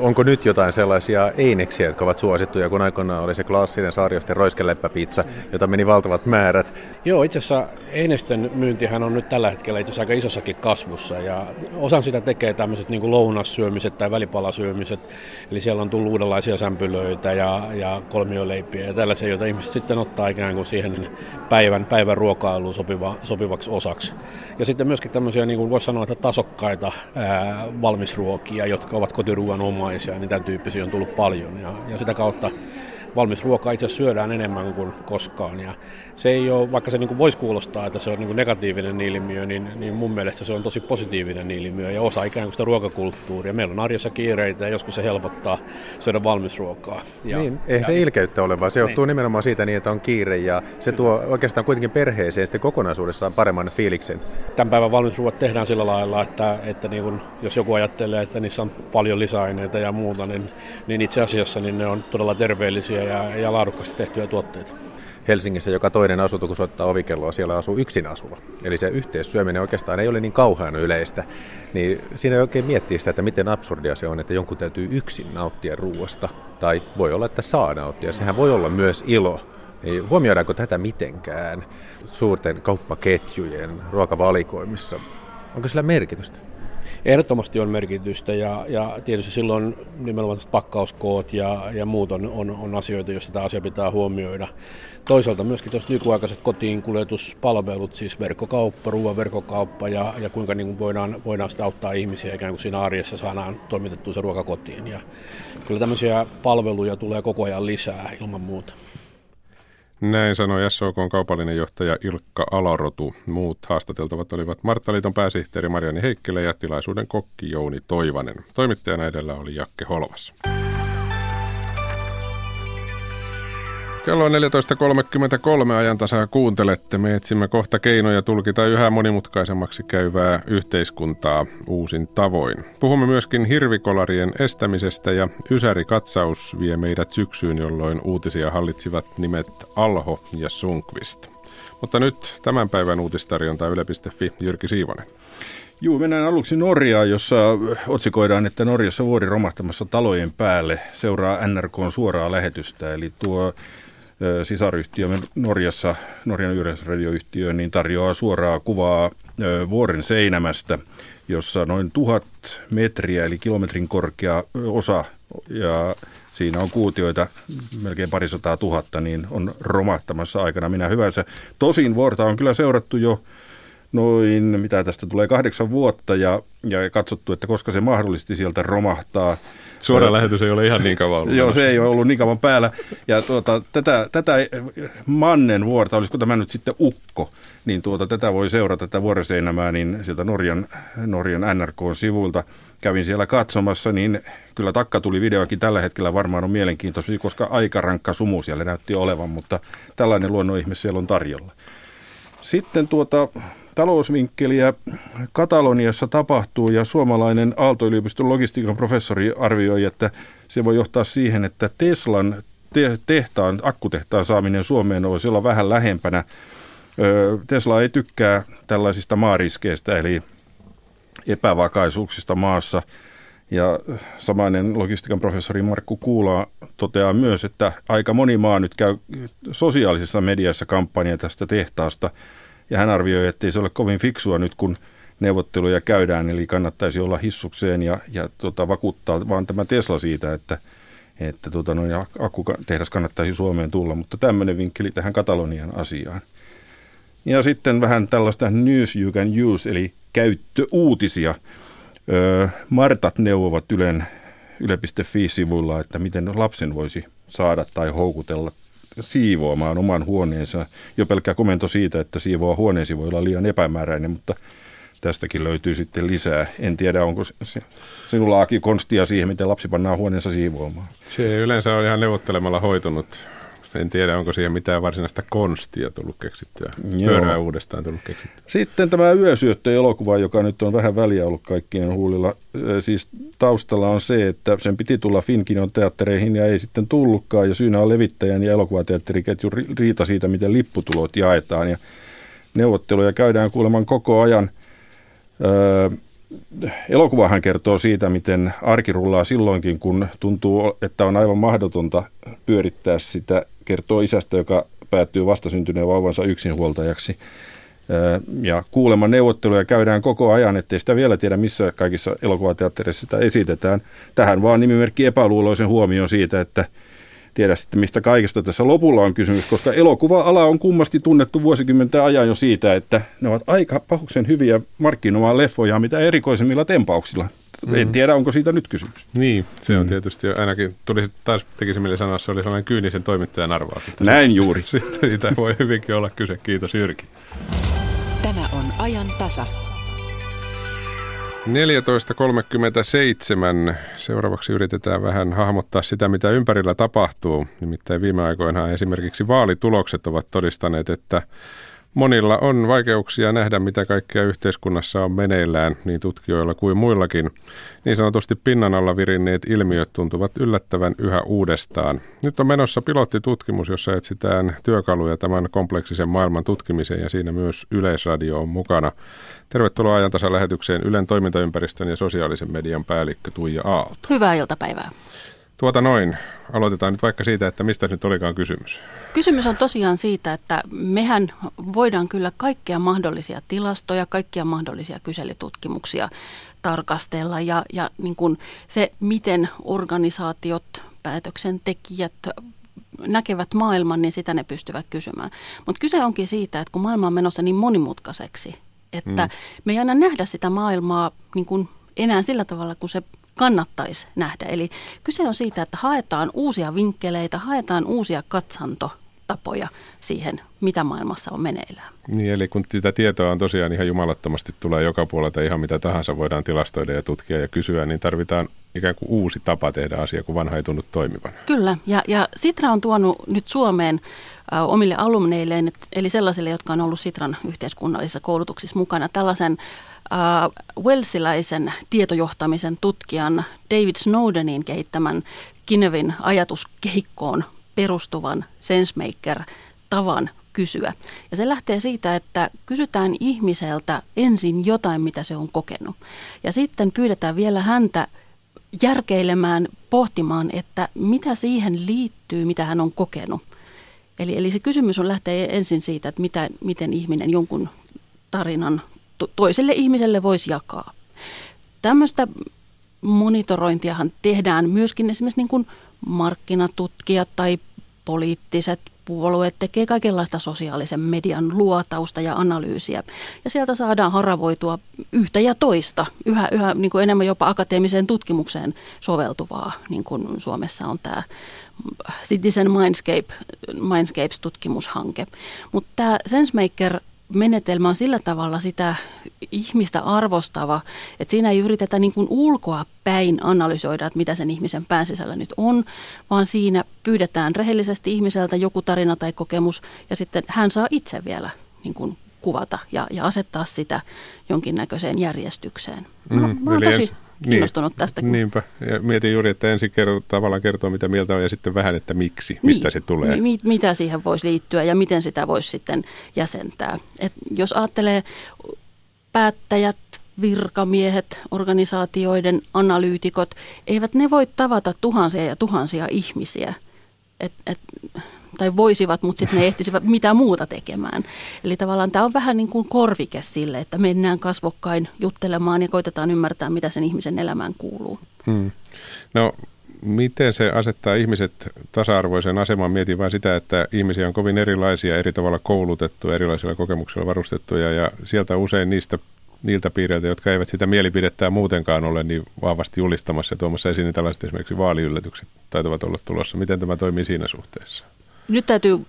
Onko nyt jotain sellaisia eineksiä, jotka ovat suosittuja, kun aikoinaan oli se klassinen saariosten roiskeleppäpizza, jota meni valtavat määrät? Joo, itse asiassa einesten myyntihän on nyt tällä hetkellä itse aika isossakin kasvussa ja osan sitä tekee tämmöiset niin lounassyömiset tai välipalasyömiset, eli siellä on tullut uudenlaisia sämpylöitä ja, ja kolmioleipiä ja tällaisia, joita ihmiset sitten ottaa ikään kuin siihen päivän, päivän ruokailuun sopiva, sopivaksi osaksi. Ja sitten myöskin tämmöisiä, niin kuin voisi sanoa, että tasokkaita ää, valmisruokia, jotka ovat kotiruuan omaisia, niin tämän tyyppisiä on tullut paljon. Ja, ja sitä kautta valmis ruoka itse syödään enemmän kuin koskaan. Ja se ei ole, vaikka se niin kuin voisi kuulostaa, että se on niin kuin negatiivinen ilmiö, niin, niin mun mielestä se on tosi positiivinen ilmiö ja osa ikään kuin sitä ruokakulttuuria. Meillä on arjessa kiireitä ja joskus se helpottaa syödä valmisruokaa. Ja, niin, eihän ja, se ilkeyttä ole, vaan se johtuu niin. nimenomaan siitä niin, että on kiire ja se tuo oikeastaan kuitenkin perheeseen sitten kokonaisuudessaan paremman fiiliksen. Tämän päivän valmisruoat tehdään sillä lailla, että, että niin kuin, jos joku ajattelee, että niissä on paljon lisäaineita ja muuta, niin, niin itse asiassa niin ne on todella terveellisiä ja, ja laadukkaasti tehtyjä tuotteita. Helsingissä joka toinen asunto, kun soittaa ovikelloa, siellä asuu yksin asuva. Eli se yhteissyöminen oikeastaan ei ole niin kauhean yleistä. Niin siinä ei oikein miettii sitä, että miten absurdia se on, että jonkun täytyy yksin nauttia ruoasta. Tai voi olla, että saa nauttia. Sehän voi olla myös ilo Niin huomioidaanko tätä mitenkään suurten kauppaketjujen ruokavalikoimissa? Onko sillä merkitystä? Ehdottomasti on merkitystä ja, ja tietysti silloin nimenomaan pakkauskoot ja, ja muut on, on, on asioita, joista tämä asia pitää huomioida. Toisaalta myöskin tuossa nykyaikaiset kotiin kuljetuspalvelut, siis verkkokauppa, ruoan verkkokauppa ja, ja kuinka niin kuin voidaan, voidaan sitä auttaa ihmisiä ikään kuin siinä arjessa saadaan toimitettua se ruoka kotiin. Ja kyllä tämmöisiä palveluja tulee koko ajan lisää ilman muuta. Näin sanoi SOK kaupallinen johtaja Ilkka Alarotu. Muut haastateltavat olivat Marttaliiton pääsihteeri Mariani Heikkilä ja tilaisuuden kokki Jouni Toivanen. Toimittajana edellä oli Jakke Holvas. Kello on 14.33 ajantasaa kuuntelette. Me etsimme kohta keinoja tulkita yhä monimutkaisemmaksi käyvää yhteiskuntaa uusin tavoin. Puhumme myöskin hirvikolarien estämisestä ja Ysäri katsaus vie meidät syksyyn, jolloin uutisia hallitsivat nimet Alho ja Sunkvist. Mutta nyt tämän päivän uutistarjonta yle.fi Jyrki Siivonen. Juu, mennään aluksi Norjaan, jossa otsikoidaan, että Norjassa vuori romahtamassa talojen päälle seuraa NRKn suoraa lähetystä. Eli tuo sisaryhtiö Norjassa, Norjan yleisradioyhtiö, niin tarjoaa suoraa kuvaa vuoren seinämästä, jossa noin tuhat metriä eli kilometrin korkea osa ja siinä on kuutioita melkein parisataa tuhatta, niin on romahtamassa aikana minä hyvänsä. Tosin vuorta on kyllä seurattu jo noin, mitä tästä tulee, kahdeksan vuotta ja, ja katsottu, että koska se mahdollisesti sieltä romahtaa. Suora lähetys ei ole ihan niin kauan ollut. Joo, se ei ole ollut niin kauan päällä. Ja tuota, tätä, tätä Mannen vuorta, olisiko tämä nyt sitten Ukko, niin tuota, tätä voi seurata, tätä vuoreseinämää, niin sieltä Norjan, Norjan NRK-sivulta kävin siellä katsomassa, niin kyllä takka tuli videoakin tällä hetkellä varmaan on mielenkiintoista, koska aika rankka sumu siellä näytti olevan, mutta tällainen luonnonihme siellä on tarjolla. Sitten tuota, talousvinkkeliä Kataloniassa tapahtuu ja suomalainen Aalto-yliopiston logistiikan professori arvioi, että se voi johtaa siihen, että Teslan tehtaan, akkutehtaan saaminen Suomeen olisi olla vähän lähempänä. Tesla ei tykkää tällaisista maariskeistä eli epävakaisuuksista maassa. Ja samainen logistiikan professori Markku Kuula toteaa myös, että aika moni maa nyt käy sosiaalisessa mediassa kampanja tästä tehtaasta – ja hän arvioi, että ei se ole kovin fiksua nyt, kun neuvotteluja käydään, eli kannattaisi olla hissukseen ja, ja tota, vakuuttaa vaan tämä Tesla siitä, että, että tota, noin akkutehdas kannattaisi Suomeen tulla, mutta tämmöinen vinkkeli tähän Katalonian asiaan. Ja sitten vähän tällaista news you can use, eli käyttöuutisia. Öö, Martat neuvovat Ylen yle.fi-sivulla, että miten lapsen voisi saada tai houkutella siivoamaan oman huoneensa. Jo pelkkä komento siitä, että siivoa huoneesi voi olla liian epämääräinen, mutta tästäkin löytyy sitten lisää. En tiedä, onko sinulla Aki konstia siihen, miten lapsi pannaan huoneensa siivoamaan. Se yleensä on ihan neuvottelemalla hoitunut en tiedä, onko siihen mitään varsinaista konstia tullut keksittyä. Joo. Pyörää uudestaan tullut keksittyä. Sitten tämä Yösyöttö-elokuva, joka nyt on vähän väliä ollut kaikkien huulilla. Siis taustalla on se, että sen piti tulla Finkinon teattereihin ja ei sitten tullutkaan. Ja syynä on levittäjän ja elokuvateatteriketju riita siitä, miten lipputulot jaetaan. Ja neuvotteluja käydään kuuleman koko ajan. Öö, elokuvahan kertoo siitä, miten arki rullaa silloinkin, kun tuntuu, että on aivan mahdotonta pyörittää sitä. Kertoo isästä, joka päättyy vastasyntyneen vauvansa yksinhuoltajaksi. Ja kuuleman neuvotteluja käydään koko ajan, ettei sitä vielä tiedä, missä kaikissa elokuvateattereissa sitä esitetään. Tähän vaan nimimerkki epäluuloisen huomioon siitä, että tiedä sitten, mistä kaikesta tässä lopulla on kysymys, koska elokuva-ala on kummasti tunnettu vuosikymmenten ajan jo siitä, että ne ovat aika pahuksen hyviä markkinoimaan leffoja, mitä erikoisemmilla tempauksilla. Mm. En tiedä, onko siitä nyt kysymys. Niin, se on mm. tietysti ainakin, tuli taas tekisi mieli sanoa, se oli sellainen kyynisen toimittajan arvaus. Näin juuri. Siitä voi hyvinkin olla kyse. Kiitos Jyrki. Tämä on ajan tasa. 14.37. Seuraavaksi yritetään vähän hahmottaa sitä, mitä ympärillä tapahtuu. Nimittäin viime aikoina esimerkiksi vaalitulokset ovat todistaneet, että Monilla on vaikeuksia nähdä, mitä kaikkea yhteiskunnassa on meneillään, niin tutkijoilla kuin muillakin. Niin sanotusti pinnan alla virinneet ilmiöt tuntuvat yllättävän yhä uudestaan. Nyt on menossa pilottitutkimus, jossa etsitään työkaluja tämän kompleksisen maailman tutkimiseen ja siinä myös Yleisradio on mukana. Tervetuloa ajantasan lähetykseen Ylen toimintaympäristön ja sosiaalisen median päällikkö Tuija Aalto. Hyvää iltapäivää. Tuota noin. Aloitetaan nyt vaikka siitä, että mistä nyt olikaan kysymys. Kysymys on tosiaan siitä, että mehän voidaan kyllä kaikkia mahdollisia tilastoja, kaikkia mahdollisia kyselytutkimuksia tarkastella ja, ja niin kuin se, miten organisaatiot, päätöksentekijät näkevät maailman, niin sitä ne pystyvät kysymään. Mutta kyse onkin siitä, että kun maailma on menossa niin monimutkaiseksi, että mm. me ei aina nähdä sitä maailmaa niin kuin enää sillä tavalla, kun se kannattaisi nähdä. Eli kyse on siitä, että haetaan uusia vinkkeleitä, haetaan uusia katsantotapoja siihen, mitä maailmassa on meneillään. Niin, eli kun sitä tietoa on tosiaan ihan jumalattomasti tulee joka puolelta ihan mitä tahansa voidaan tilastoida ja tutkia ja kysyä, niin tarvitaan ikään kuin uusi tapa tehdä asia, kun vanha ei tunnu toimivan. Kyllä, ja, ja Sitra on tuonut nyt Suomeen ä, omille alumneilleen, eli sellaisille, jotka on ollut Sitran yhteiskunnallisissa koulutuksissa mukana, tällaisen uh, Welsiläisen tietojohtamisen tutkijan David Snowdenin kehittämän Kinevin ajatuskehikkoon perustuvan SenseMaker-tavan kysyä. Ja se lähtee siitä, että kysytään ihmiseltä ensin jotain, mitä se on kokenut. Ja sitten pyydetään vielä häntä järkeilemään, pohtimaan, että mitä siihen liittyy, mitä hän on kokenut. Eli, eli se kysymys on lähtee ensin siitä, että mitä, miten ihminen jonkun tarinan to, toiselle ihmiselle voisi jakaa. Tämmöistä monitorointiahan tehdään myöskin esimerkiksi niin kuin markkinatutkijat tai poliittiset puolueet tekee kaikenlaista sosiaalisen median luotausta ja analyysiä. Ja sieltä saadaan haravoitua yhtä ja toista, yhä, yhä niin kuin enemmän jopa akateemiseen tutkimukseen soveltuvaa, niin kuin Suomessa on tämä Citizen Mindscape, Mindscapes-tutkimushanke. Mutta tämä SenseMaker menetelmä on sillä tavalla sitä ihmistä arvostava, että siinä ei yritetä niin kuin ulkoa päin analysoida, että mitä sen ihmisen pään sisällä nyt on, vaan siinä pyydetään rehellisesti ihmiseltä joku tarina tai kokemus ja sitten hän saa itse vielä niin kuin kuvata ja, ja asettaa sitä jonkinnäköiseen järjestykseen. Mm, mä, mä oon tosi kiinnostunut niin, tästä. Niinpä. Ja mietin juuri, että ensin kerro, tavallaan kertoo, mitä mieltä on ja sitten vähän, että miksi, mistä niin, se tulee. Mi, mitä siihen voisi liittyä ja miten sitä voisi sitten jäsentää. Et jos ajattelee päättäjät, virkamiehet, organisaatioiden analyytikot, eivät ne voi tavata tuhansia ja tuhansia ihmisiä. Et, et, tai voisivat, mutta sitten ne ehtisivät mitä muuta tekemään. Eli tavallaan tämä on vähän niin kuin korvike sille, että mennään kasvokkain juttelemaan ja koitetaan ymmärtää, mitä sen ihmisen elämään kuuluu. Hmm. No miten se asettaa ihmiset tasa-arvoiseen asemaan? Mietin vain sitä, että ihmisiä on kovin erilaisia, eri tavalla koulutettuja, erilaisilla kokemuksilla varustettuja ja sieltä usein niistä niiltä piireiltä, jotka eivät sitä mielipidettää muutenkaan ole niin vahvasti julistamassa ja tuomassa esiin, niin tällaiset esimerkiksi vaaliyllätykset taitavat olla tulossa. Miten tämä toimii siinä suhteessa? Nyt täytyy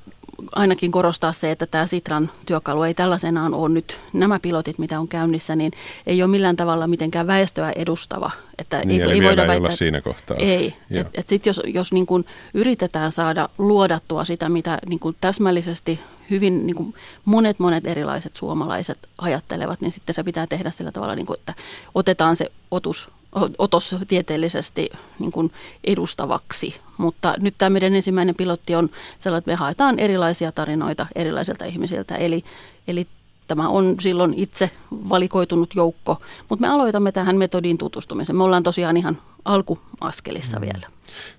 ainakin korostaa se, että tämä Sitran työkalu ei tällaisenaan ole nyt, nämä pilotit, mitä on käynnissä, niin ei ole millään tavalla mitenkään väestöä edustava. Että niin, ei, ei voida väittää, siinä kohtaa. Ei. Et, et sit jos, jos niin kuin yritetään saada luodattua sitä, mitä niin kuin täsmällisesti hyvin niin kuin monet monet erilaiset suomalaiset ajattelevat, niin sitten se pitää tehdä sillä tavalla, niin kuin, että otetaan se otus otos tieteellisesti niin kuin edustavaksi. Mutta nyt tämä meidän ensimmäinen pilotti on sellainen, että me haetaan erilaisia tarinoita erilaisilta ihmisiltä. Eli, eli tämä on silloin itse valikoitunut joukko, mutta me aloitamme tähän metodiin tutustumisen. Me ollaan tosiaan ihan alkuaskelissa mm. vielä.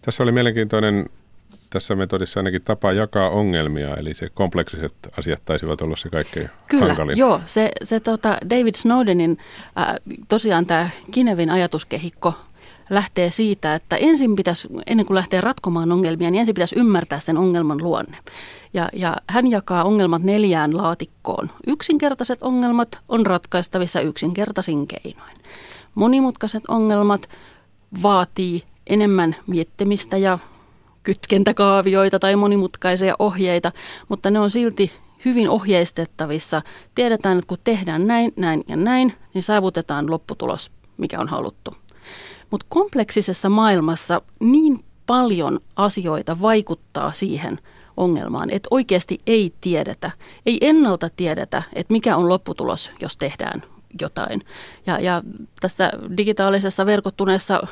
Tässä oli mielenkiintoinen tässä metodissa ainakin tapa jakaa ongelmia, eli se kompleksiset asiat taisivat olla se kaikkein Kyllä, hankalin. joo. Se, se tota David Snowdenin, äh, tosiaan tämä Kinevin ajatuskehikko lähtee siitä, että ensin pitäisi, ennen kuin lähtee ratkomaan ongelmia, niin ensin pitäisi ymmärtää sen ongelman luonne. Ja, ja hän jakaa ongelmat neljään laatikkoon. Yksinkertaiset ongelmat on ratkaistavissa yksinkertaisin keinoin. Monimutkaiset ongelmat vaatii enemmän miettimistä ja kytkentäkaavioita tai monimutkaisia ohjeita, mutta ne on silti hyvin ohjeistettavissa. Tiedetään, että kun tehdään näin, näin ja näin, niin saavutetaan lopputulos, mikä on haluttu. Mutta kompleksisessa maailmassa niin paljon asioita vaikuttaa siihen ongelmaan, että oikeasti ei tiedetä, ei ennalta tiedetä, että mikä on lopputulos, jos tehdään jotain. Ja, ja tässä digitaalisessa verkottuneessa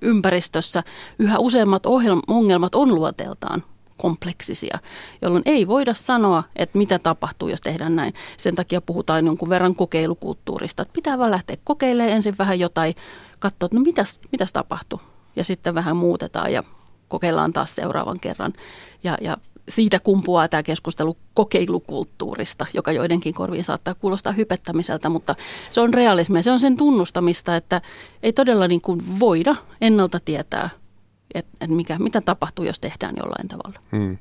ympäristössä yhä useammat ongelmat on luonteeltaan kompleksisia, jolloin ei voida sanoa, että mitä tapahtuu, jos tehdään näin. Sen takia puhutaan jonkun verran kokeilukulttuurista, että pitää vaan lähteä kokeilemaan ensin vähän jotain, katsoa, että no mitäs, mitäs tapahtuu, ja sitten vähän muutetaan ja kokeillaan taas seuraavan kerran. Ja, ja siitä kumpuaa tämä keskustelu kokeilukulttuurista, joka joidenkin korviin saattaa kuulostaa hypettämiseltä, mutta se on realismia. Se on sen tunnustamista, että ei todella niin kuin voida ennalta tietää, että, että mikä, mitä tapahtuu, jos tehdään jollain tavalla. Hmm.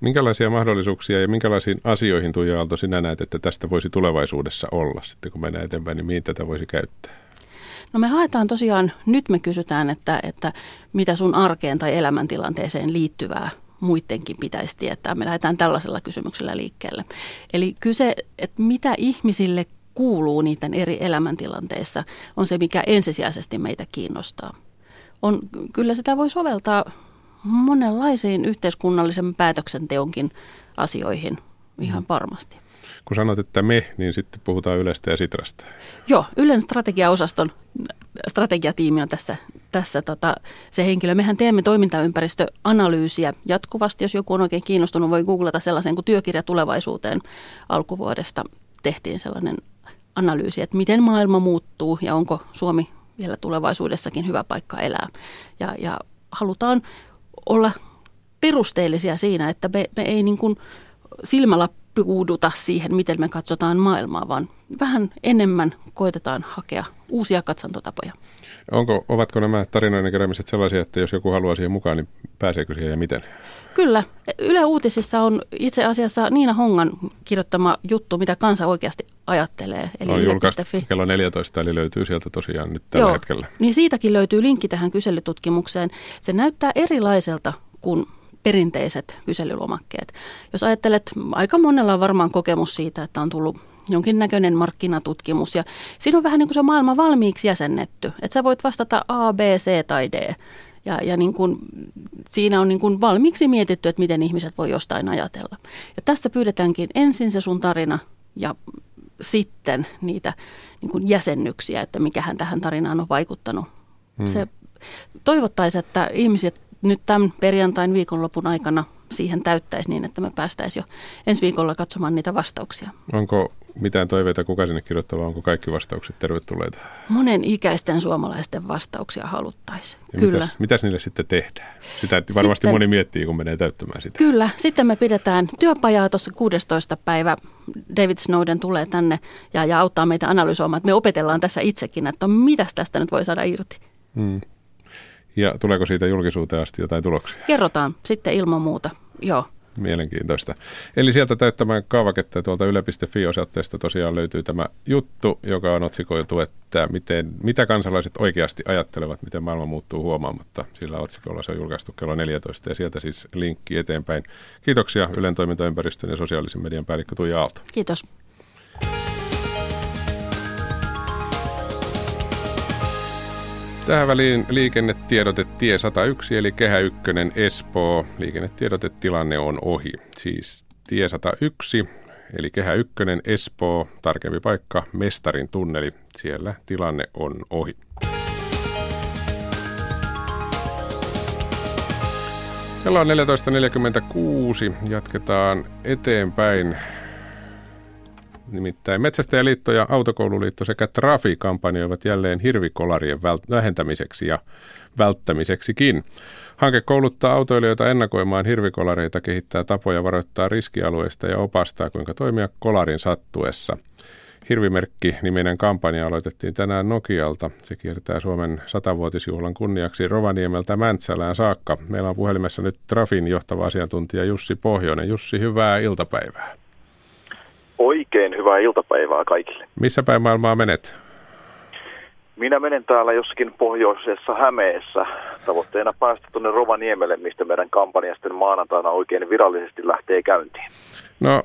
Minkälaisia mahdollisuuksia ja minkälaisiin asioihin, Tuija Aalto, sinä näet, että tästä voisi tulevaisuudessa olla? Sitten kun mennään eteenpäin, niin mihin tätä voisi käyttää? No me haetaan tosiaan, nyt me kysytään, että, että mitä sun arkeen tai elämäntilanteeseen liittyvää muidenkin pitäisi tietää. Me lähdetään tällaisella kysymyksellä liikkeelle. Eli kyse, että mitä ihmisille kuuluu niiden eri elämäntilanteissa, on se, mikä ensisijaisesti meitä kiinnostaa. On, kyllä sitä voi soveltaa monenlaisiin yhteiskunnallisen päätöksenteonkin asioihin ihan varmasti kun sanot, että me, niin sitten puhutaan Ylestä ja Sitrasta. Joo, Ylen strategiaosaston strategiatiimi on tässä, tässä tota, se henkilö. Mehän teemme toimintaympäristöanalyysiä jatkuvasti. Jos joku on oikein kiinnostunut, voi googlata sellaisen kuin työkirja tulevaisuuteen alkuvuodesta. Tehtiin sellainen analyysi, että miten maailma muuttuu ja onko Suomi vielä tulevaisuudessakin hyvä paikka elää. Ja, ja halutaan olla perusteellisia siinä, että me, me ei niin kuin silmällä puuduta siihen, miten me katsotaan maailmaa, vaan vähän enemmän koitetaan hakea uusia katsantotapoja. Onko, ovatko nämä tarinoiden keräämiset sellaisia, että jos joku haluaa siihen mukaan, niin pääseekö siihen ja miten? Kyllä. Yle Uutisissa on itse asiassa Niina Hongan kirjoittama juttu, mitä kansa oikeasti ajattelee. Eli on julkaistu kello 14, eli löytyy sieltä tosiaan nyt tällä Joo, hetkellä. Niin siitäkin löytyy linkki tähän kyselytutkimukseen. Se näyttää erilaiselta kuin perinteiset kyselylomakkeet. Jos ajattelet, aika monella on varmaan kokemus siitä, että on tullut jonkinnäköinen markkinatutkimus ja siinä on vähän niin kuin se maailma valmiiksi jäsennetty, että sä voit vastata A, B, C tai D. Ja, ja niin kuin, siinä on niin kuin valmiiksi mietitty, että miten ihmiset voi jostain ajatella. Ja tässä pyydetäänkin ensin se sun tarina ja sitten niitä niin kuin jäsennyksiä, että mikähän tähän tarinaan on vaikuttanut. Hmm. Se toivottaisiin, että ihmiset nyt tämän perjantain viikonlopun aikana siihen täyttäisi niin, että me päästäisiin jo ensi viikolla katsomaan niitä vastauksia. Onko mitään toiveita, kuka sinne kirjoittaa, vai onko kaikki vastaukset tervetulleita? Monen ikäisten suomalaisten vastauksia haluttaisiin. Kyllä. Mitäs, mitäs niille sitten tehdään? Sitä varmasti sitten, moni miettii, kun menee täyttämään sitä. Kyllä. Sitten me pidetään työpajaa tuossa 16. päivä. David Snowden tulee tänne ja, ja auttaa meitä analysoimaan. Että me opetellaan tässä itsekin, että mitäs tästä nyt voi saada irti. Hmm. Ja tuleeko siitä julkisuuteen asti jotain tuloksia? Kerrotaan sitten ilman muuta, joo. Mielenkiintoista. Eli sieltä täyttämään kaavaketta tuolta yle.fi-osoitteesta tosiaan löytyy tämä juttu, joka on otsikoitu, että miten, mitä kansalaiset oikeasti ajattelevat, miten maailma muuttuu huomaamatta. Sillä otsikolla se on julkaistu kello 14 ja sieltä siis linkki eteenpäin. Kiitoksia Ylen toimintaympäristön ja sosiaalisen median päällikkö Tuija Aalto. Kiitos. Tähän väliin liikennetiedote tie 101 eli Kehä 1 Espoo. Liikennetiedotetilanne on ohi. Siis tie 101 eli Kehä 1 Espoo, tarkempi paikka Mestarin tunneli. Siellä tilanne on ohi. Kello on 14.46. Jatketaan eteenpäin. Nimittäin Metsästäjäliitto ja Autokoululiitto sekä Trafi kampanjoivat jälleen hirvikolarien vähentämiseksi ja välttämiseksikin. Hanke kouluttaa autoilijoita ennakoimaan hirvikolareita, kehittää tapoja varoittaa riskialueista ja opastaa, kuinka toimia kolarin sattuessa. Hirvimerkki-niminen kampanja aloitettiin tänään Nokialta. Se kiertää Suomen satavuotisjuhlan kunniaksi Rovaniemeltä Mäntsälään saakka. Meillä on puhelimessa nyt Trafin johtava asiantuntija Jussi Pohjonen. Jussi, hyvää iltapäivää. Oikein hyvää iltapäivää kaikille. Missä päin maailmaa menet? Minä menen täällä jossakin pohjoisessa Hämeessä. Tavoitteena päästä tuonne Rovaniemelle, mistä meidän kampanja sitten maanantaina oikein virallisesti lähtee käyntiin. No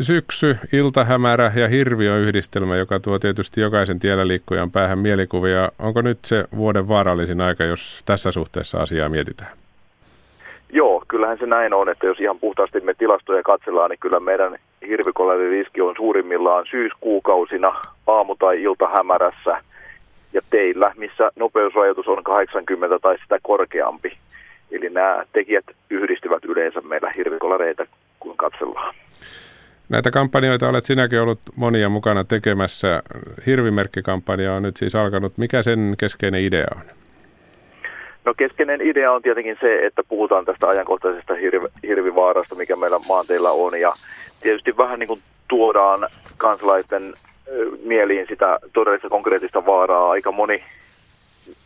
syksy, iltahämärä ja hirviö yhdistelmä, joka tuo tietysti jokaisen tiellä liikkujan päähän mielikuvia. Onko nyt se vuoden vaarallisin aika, jos tässä suhteessa asiaa mietitään? Joo, kyllähän se näin on, että jos ihan puhtaasti me tilastoja katsellaan, niin kyllä meidän riski on suurimmillaan syyskuukausina aamu- tai iltahämärässä ja teillä, missä nopeusrajoitus on 80 tai sitä korkeampi. Eli nämä tekijät yhdistyvät yleensä meillä hirvikolareita, kun katsellaan. Näitä kampanjoita olet sinäkin ollut monia mukana tekemässä. Hirvimerkkikampanja on nyt siis alkanut. Mikä sen keskeinen idea on? No keskeinen idea on tietenkin se, että puhutaan tästä ajankohtaisesta hirvi, hirvivaarasta, mikä meillä maanteilla on. Ja tietysti vähän niin kuin tuodaan kansalaisten mieliin sitä todellista konkreettista vaaraa. Aika moni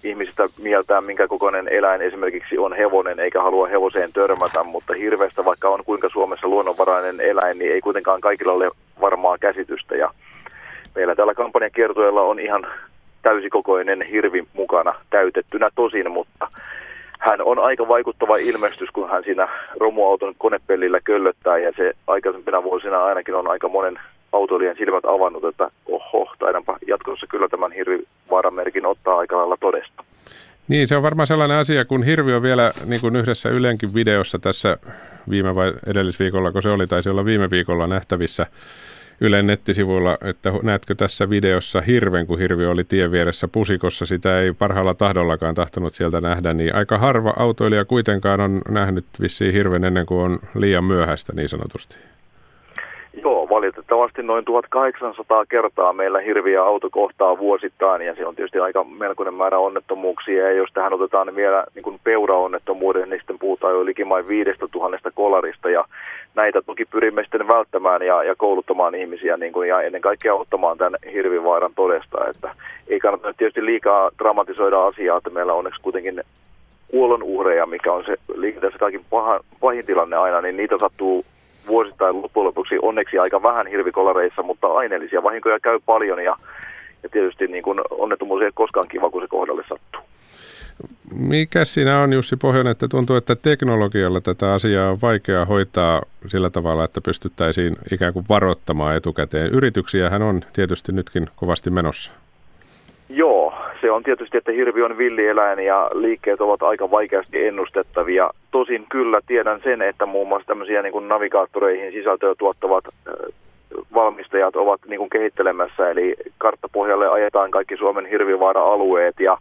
ihmisistä mieltää, minkä kokoinen eläin esimerkiksi on hevonen, eikä halua hevoseen törmätä, mutta hirveästä, vaikka on kuinka Suomessa luonnonvarainen eläin, niin ei kuitenkaan kaikilla ole varmaa käsitystä. Ja meillä tällä kampanjakiertueella on ihan täysikokoinen hirvi mukana täytettynä tosin, mutta hän on aika vaikuttava ilmestys, kun hän siinä romuauton konepellillä köllöttää ja se aikaisempina vuosina ainakin on aika monen autoilijan silmät avannut, että oho, taidanpa jatkossa kyllä tämän hirvivaaramerkin ottaa aika lailla todesta. Niin, se on varmaan sellainen asia, kun hirvi on vielä niin kuin yhdessä Ylenkin videossa tässä viime vai edellisviikolla, kun se oli, taisi olla viime viikolla nähtävissä Ylen nettisivuilla, että näetkö tässä videossa hirven, kun hirvi oli tien vieressä pusikossa, sitä ei parhaalla tahdollakaan tahtonut sieltä nähdä, niin aika harva autoilija kuitenkaan on nähnyt vissiin hirven ennen kuin on liian myöhäistä niin sanotusti. Valitettavasti noin 1800 kertaa meillä hirviä auto kohtaa vuosittain ja se on tietysti aika melkoinen määrä onnettomuuksia. Ja jos tähän otetaan vielä niin kuin peuraonnettomuuden, niin sitten puhutaan jo likimain viidestä tuhannesta kolarista ja näitä toki pyrimme sitten välttämään ja, ja kouluttamaan ihmisiä niin kuin, ja ennen kaikkea ottamaan tämän hirvivaaran todesta. Että ei kannata tietysti liikaa dramatisoida asiaa, että meillä onneksi kuitenkin kuolon uhreja, mikä on se liikenteessä kaikin paha, pahin tilanne aina, niin niitä sattuu vuosittain loppujen lopuksi onneksi aika vähän hirvikolareissa, mutta aineellisia vahinkoja käy paljon ja, ja tietysti niin kuin onnettomuus ei koskaan kiva, kun se kohdalle sattuu. Mikä siinä on Jussi Pohjonen, että tuntuu, että teknologialla tätä asiaa on vaikea hoitaa sillä tavalla, että pystyttäisiin ikään kuin varoittamaan etukäteen. Yrityksiähän on tietysti nytkin kovasti menossa. Joo, se on tietysti, että hirvi on villieläin ja liikkeet ovat aika vaikeasti ennustettavia. Tosin kyllä tiedän sen, että muun muassa tämmöisiä niin kuin navigaattoreihin sisältöä tuottavat valmistajat ovat niin kuin kehittelemässä, eli karttapohjalle ajetaan kaikki Suomen hirvivaara-alueet ja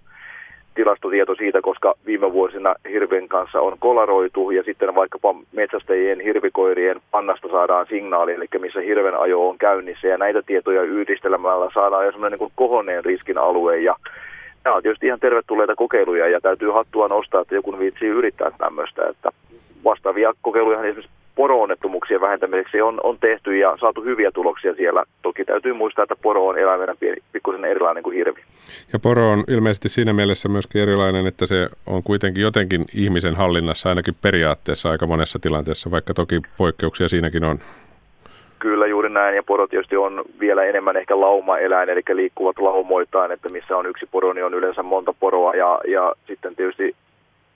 tilastotieto siitä, koska viime vuosina hirven kanssa on kolaroitu ja sitten vaikkapa metsästäjien hirvikoirien pannasta saadaan signaali, eli missä hirven ajo on käynnissä. Ja näitä tietoja yhdistelemällä saadaan jo semmoinen niin kohoneen riskin alue. Ja nämä on tietysti ihan tervetulleita kokeiluja ja täytyy hattua nostaa, että joku viitsii yrittää tämmöistä, että vastaavia kokeiluja esimerkiksi poro-onnettomuuksien vähentämiseksi on, on tehty ja saatu hyviä tuloksia siellä. Toki täytyy muistaa, että poro on eläimenä pikkusen erilainen kuin hirvi. Ja poro on ilmeisesti siinä mielessä myöskin erilainen, että se on kuitenkin jotenkin ihmisen hallinnassa ainakin periaatteessa aika monessa tilanteessa, vaikka toki poikkeuksia siinäkin on. Kyllä juuri näin, ja poro tietysti on vielä enemmän ehkä lauma-eläin, eli liikkuvat laumoitaan, että missä on yksi poro, niin on yleensä monta poroa, ja, ja sitten tietysti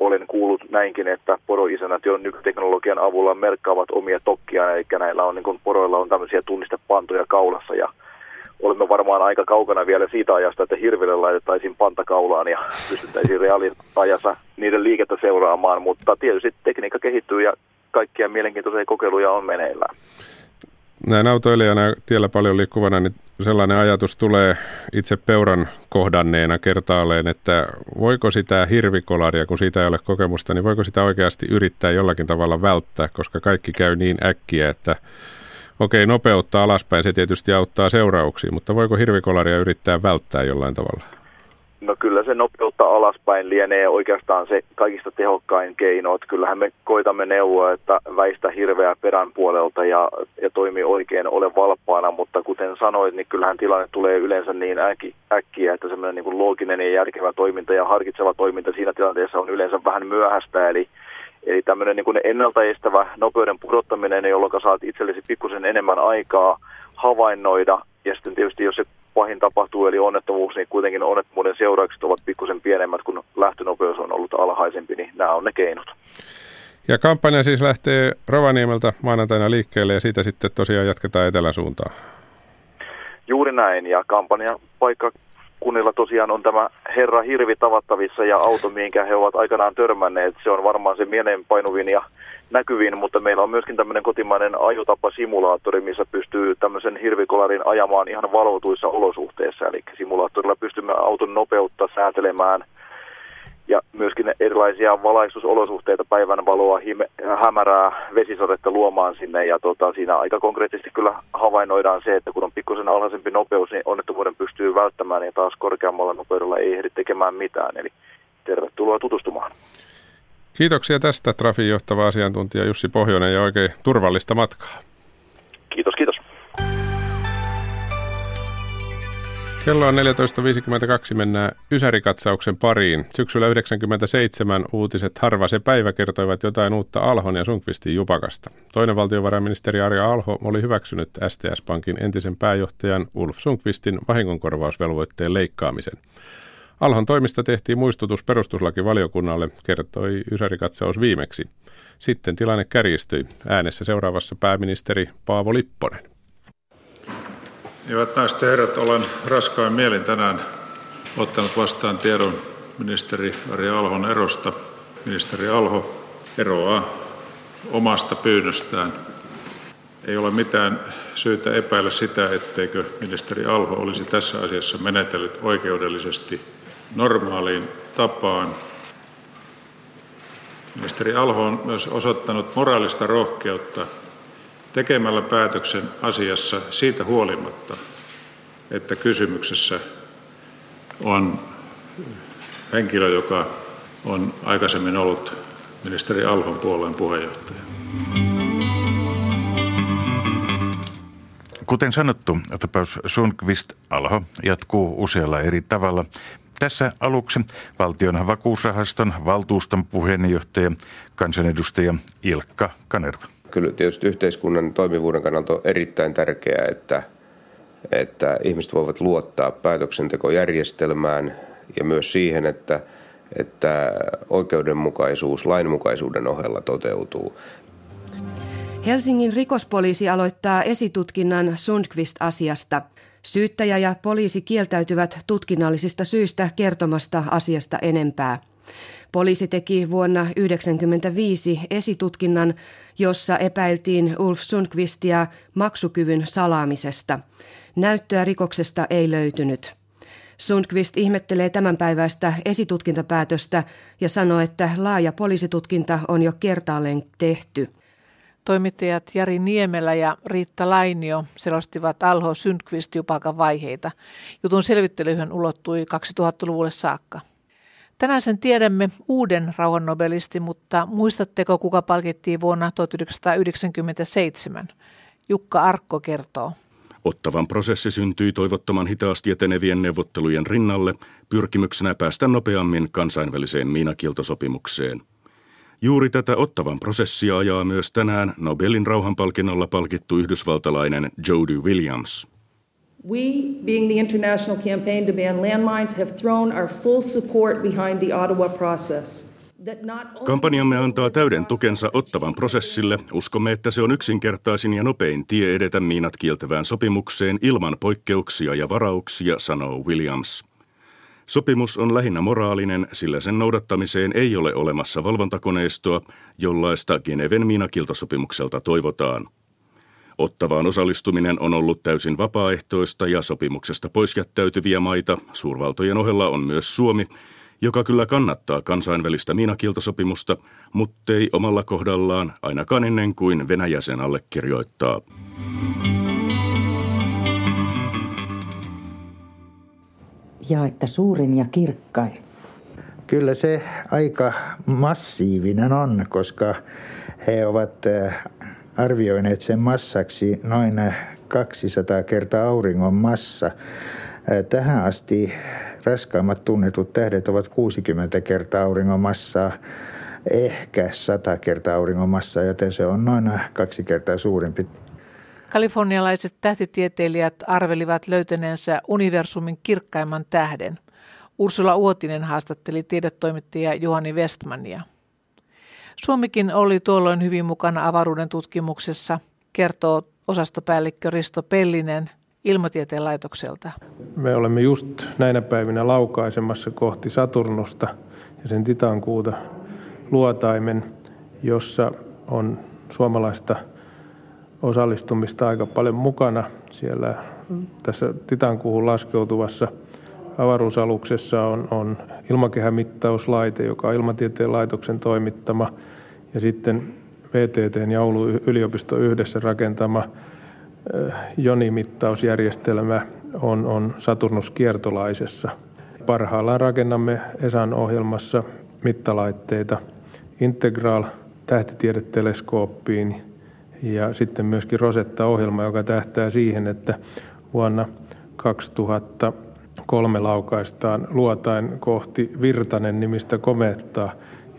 olen kuullut näinkin, että poroisänät jo nykyteknologian avulla merkkaavat omia tokkia, eli näillä on, niin kuin poroilla on tämmöisiä tunnistepantoja kaulassa. Ja olemme varmaan aika kaukana vielä siitä ajasta, että hirville laitettaisiin pantakaulaan ja pystyttäisiin reaaliajassa niiden liikettä seuraamaan, mutta tietysti tekniikka kehittyy ja kaikkia mielenkiintoisia kokeiluja on meneillään näin autoilijana tiellä paljon liikkuvana, niin sellainen ajatus tulee itse peuran kohdanneena kertaalleen, että voiko sitä hirvikolaria, kun siitä ei ole kokemusta, niin voiko sitä oikeasti yrittää jollakin tavalla välttää, koska kaikki käy niin äkkiä, että okei, nopeuttaa alaspäin, se tietysti auttaa seurauksiin, mutta voiko hirvikolaria yrittää välttää jollain tavalla? No kyllä se nopeutta alaspäin lienee oikeastaan se kaikista tehokkain keino. Että kyllähän me koitamme neuvoa, että väistä hirveä perän puolelta ja, ja toimi oikein, ole valppaana. Mutta kuten sanoit, niin kyllähän tilanne tulee yleensä niin äkki, äkkiä, että semmoinen niin looginen ja järkevä toiminta ja harkitseva toiminta siinä tilanteessa on yleensä vähän myöhäistä. Eli Eli tämmöinen niin ennaltaestävä nopeuden pudottaminen, jolloin saat itsellesi pikkusen enemmän aikaa havainnoida. Ja sitten tietysti jos se pahin tapahtuu, eli onnettomuus, niin kuitenkin onnettomuuden seuraukset ovat pikkusen pienemmät, kun lähtönopeus on ollut alhaisempi, niin nämä on ne keinot. Ja kampanja siis lähtee Rovaniemeltä maanantaina liikkeelle ja siitä sitten tosiaan jatketaan etelän suuntaan. Juuri näin, ja kampanjan paikka kunnilla tosiaan on tämä Herra Hirvi tavattavissa ja auto, minkä he ovat aikanaan törmänneet. Se on varmaan se mielenpainuvin ja näkyvin, mutta meillä on myöskin tämmöinen kotimainen ajotapa-simulaattori, missä pystyy tämmöisen hirvikolarin ajamaan ihan valvotuissa olosuhteissa. Eli simulaattorilla pystymme auton nopeutta säätelemään ja myöskin erilaisia valaistusolosuhteita, päivänvaloa, hime, hämärää, vesisadetta luomaan sinne. Ja tota, siinä aika konkreettisesti kyllä havainnoidaan se, että kun on pikkusen alhaisempi nopeus, niin onnettomuuden pystyy välttämään ja taas korkeammalla nopeudella ei ehdi tekemään mitään. Eli tervetuloa tutustumaan. Kiitoksia tästä Trafin johtava asiantuntija Jussi Pohjonen ja oikein turvallista matkaa. Kiitos, kiitos. Kello on 14.52, mennään Ysärikatsauksen pariin. Syksyllä 97 uutiset Harva se päivä kertoivat jotain uutta Alhon ja Sunkvistin jupakasta. Toinen valtiovarainministeri Arja Alho oli hyväksynyt STS-pankin entisen pääjohtajan Ulf Sunkvistin vahingonkorvausvelvoitteen leikkaamisen. Alhon toimista tehtiin muistutus perustuslakivaliokunnalle, kertoi Ysärikatsaus viimeksi. Sitten tilanne kärjistyi. Äänessä seuraavassa pääministeri Paavo Lipponen. Hyvät naiset ja herrat, olen raskain mielin tänään ottanut vastaan tiedon ministeri Ari Alhon erosta. Ministeri Alho eroaa omasta pyynnöstään. Ei ole mitään syytä epäillä sitä, etteikö ministeri Alho olisi tässä asiassa menetellyt oikeudellisesti normaaliin tapaan. Ministeri Alho on myös osoittanut moraalista rohkeutta tekemällä päätöksen asiassa siitä huolimatta, että kysymyksessä on henkilö, joka on aikaisemmin ollut ministeri Alhon puolueen puheenjohtaja. Kuten sanottu, tapaus Sundqvist Alho jatkuu usealla eri tavalla. Tässä aluksi valtion vakuusrahaston valtuuston puheenjohtaja, kansanedustaja Ilkka Kanerva kyllä tietysti yhteiskunnan toimivuuden kannalta on erittäin tärkeää, että, että ihmiset voivat luottaa päätöksentekojärjestelmään ja myös siihen, että, että oikeudenmukaisuus lainmukaisuuden ohella toteutuu. Helsingin rikospoliisi aloittaa esitutkinnan Sundqvist-asiasta. Syyttäjä ja poliisi kieltäytyvät tutkinnallisista syistä kertomasta asiasta enempää. Poliisi teki vuonna 1995 esitutkinnan, jossa epäiltiin Ulf Sundqvistia maksukyvyn salaamisesta. Näyttöä rikoksesta ei löytynyt. Sundqvist ihmettelee tämänpäiväistä esitutkintapäätöstä ja sanoo, että laaja poliisitutkinta on jo kertaalleen tehty. Toimittajat Jari Niemelä ja Riitta Lainio selostivat Alho Sundqvist jupakan vaiheita. Jutun selvittelyhän ulottui 2000-luvulle saakka. Tänään sen tiedämme uuden rauhannobelisti, mutta muistatteko kuka palkittiin vuonna 1997? Jukka Arkko kertoo. Ottavan prosessi syntyi toivottoman hitaasti etenevien neuvottelujen rinnalle pyrkimyksenä päästä nopeammin kansainväliseen miinakieltosopimukseen. Juuri tätä ottavan prosessia ajaa myös tänään Nobelin rauhanpalkinnolla palkittu yhdysvaltalainen Jody Williams – We, being the international campaign to ban landmines, have thrown our full support behind the Ottawa process. Kampanjamme antaa täyden tukensa ottavan prosessille. Uskomme, että se on yksinkertaisin ja nopein tie edetä miinat kieltävään sopimukseen ilman poikkeuksia ja varauksia, sanoo Williams. Sopimus on lähinnä moraalinen, sillä sen noudattamiseen ei ole olemassa valvontakoneistoa, jollaista Geneven miinakiltosopimukselta toivotaan. Ottavaan osallistuminen on ollut täysin vapaaehtoista ja sopimuksesta pois jättäytyviä maita. Suurvaltojen ohella on myös Suomi, joka kyllä kannattaa kansainvälistä miinakieltosopimusta, ei omalla kohdallaan ainakaan ennen kuin Venäjä sen allekirjoittaa. Ja että suurin ja kirkkain. Kyllä se aika massiivinen on, koska he ovat eh, arvioineet sen massaksi noin 200 kertaa auringon massa. Tähän asti raskaimmat tunnetut tähdet ovat 60 kertaa auringon massaa, ehkä 100 kertaa auringon massaa, joten se on noin kaksi kertaa suurempi. Kalifornialaiset tähtitieteilijät arvelivat löytäneensä universumin kirkkaimman tähden. Ursula Uotinen haastatteli tiedetoimittaja Juhani Westmania. Suomikin oli tuolloin hyvin mukana avaruuden tutkimuksessa, kertoo osastopäällikkö Risto Pellinen Ilmatieteen laitokselta. Me olemme just näinä päivinä laukaisemassa kohti Saturnusta ja sen titankuuta luotaimen, jossa on suomalaista osallistumista aika paljon mukana. Siellä tässä titankuuhun laskeutuvassa avaruusaluksessa on, on ilmakehämittauslaite, joka on ilmatieteen laitoksen toimittama, ja sitten VTT ja Oulun yliopisto yhdessä rakentama jonimittausjärjestelmä on, on Saturnus kiertolaisessa. Parhaillaan rakennamme ESAN ohjelmassa mittalaitteita Integral tähtitiedeteleskooppiin ja sitten myöskin Rosetta-ohjelma, joka tähtää siihen, että vuonna 2003 laukaistaan luotain kohti Virtanen nimistä komettaa,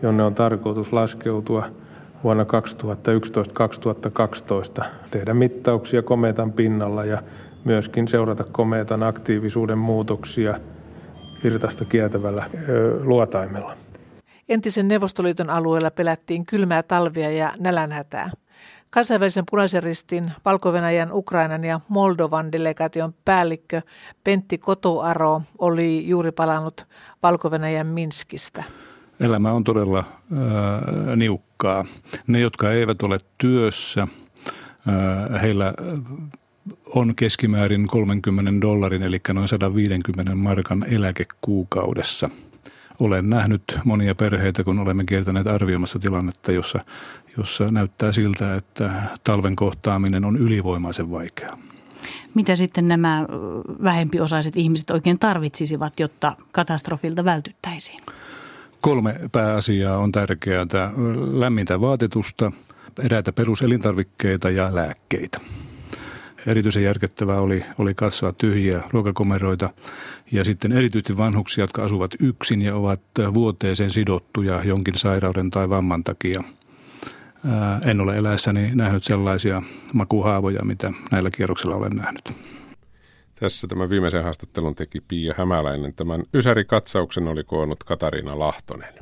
jonne on tarkoitus laskeutua vuonna 2011-2012, tehdä mittauksia kometan pinnalla ja myöskin seurata kometan aktiivisuuden muutoksia virtasta kiertävällä luotaimella. Entisen Neuvostoliiton alueella pelättiin kylmää talvia ja nälänhätää. Kansainvälisen punaisen ristin, valko Ukrainan ja Moldovan delegaation päällikkö Pentti Kotoaro oli juuri palannut valko Minskistä. Elämä on todella äh, niukkaa. Ne, jotka eivät ole työssä, äh, heillä on keskimäärin 30 dollarin, eli noin 150 markan eläke kuukaudessa – olen nähnyt monia perheitä, kun olemme kiertäneet arvioimassa tilannetta, jossa, jossa näyttää siltä, että talven kohtaaminen on ylivoimaisen vaikeaa. Mitä sitten nämä vähempiosaiset ihmiset oikein tarvitsisivat, jotta katastrofilta vältyttäisiin? Kolme pääasiaa on tärkeää. Lämmintä vaatetusta, eräitä peruselintarvikkeita ja lääkkeitä. Erityisen järkettävää oli, oli katsoa tyhjiä ruokakomeroita ja sitten erityisesti vanhuksia, jotka asuvat yksin ja ovat vuoteeseen sidottuja jonkin sairauden tai vamman takia. En ole eläessäni nähnyt sellaisia makuhaavoja, mitä näillä kierroksilla olen nähnyt. Tässä tämä viimeisen haastattelun teki Pia Hämäläinen. Tämän Ysäri-katsauksen oli koonnut Katariina Lahtonen.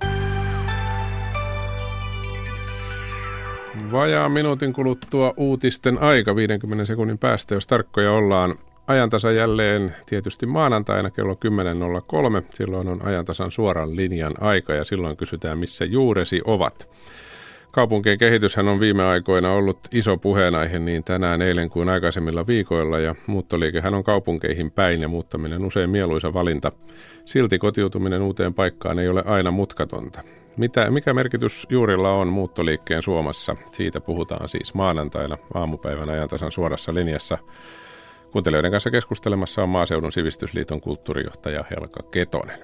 Vajaa minuutin kuluttua uutisten aika 50 sekunnin päästä, jos tarkkoja ollaan. Ajantasa jälleen tietysti maanantaina kello 10.03. Silloin on ajantasan suoran linjan aika ja silloin kysytään, missä juuresi ovat. Kaupunkien kehityshän on viime aikoina ollut iso puheenaihe niin tänään, eilen kuin aikaisemmilla viikoilla ja muuttoliikehän on kaupunkeihin päin ja muuttaminen usein mieluisa valinta. Silti kotiutuminen uuteen paikkaan ei ole aina mutkatonta. Mitä, mikä merkitys juurilla on muuttoliikkeen Suomessa? Siitä puhutaan siis maanantaina aamupäivän ajantasan suorassa linjassa. Kuuntelijoiden kanssa keskustelemassa on Maaseudun sivistysliiton kulttuurijohtaja Helka Ketonen.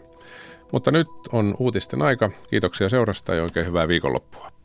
Mutta nyt on uutisten aika. Kiitoksia seurasta ja oikein hyvää viikonloppua.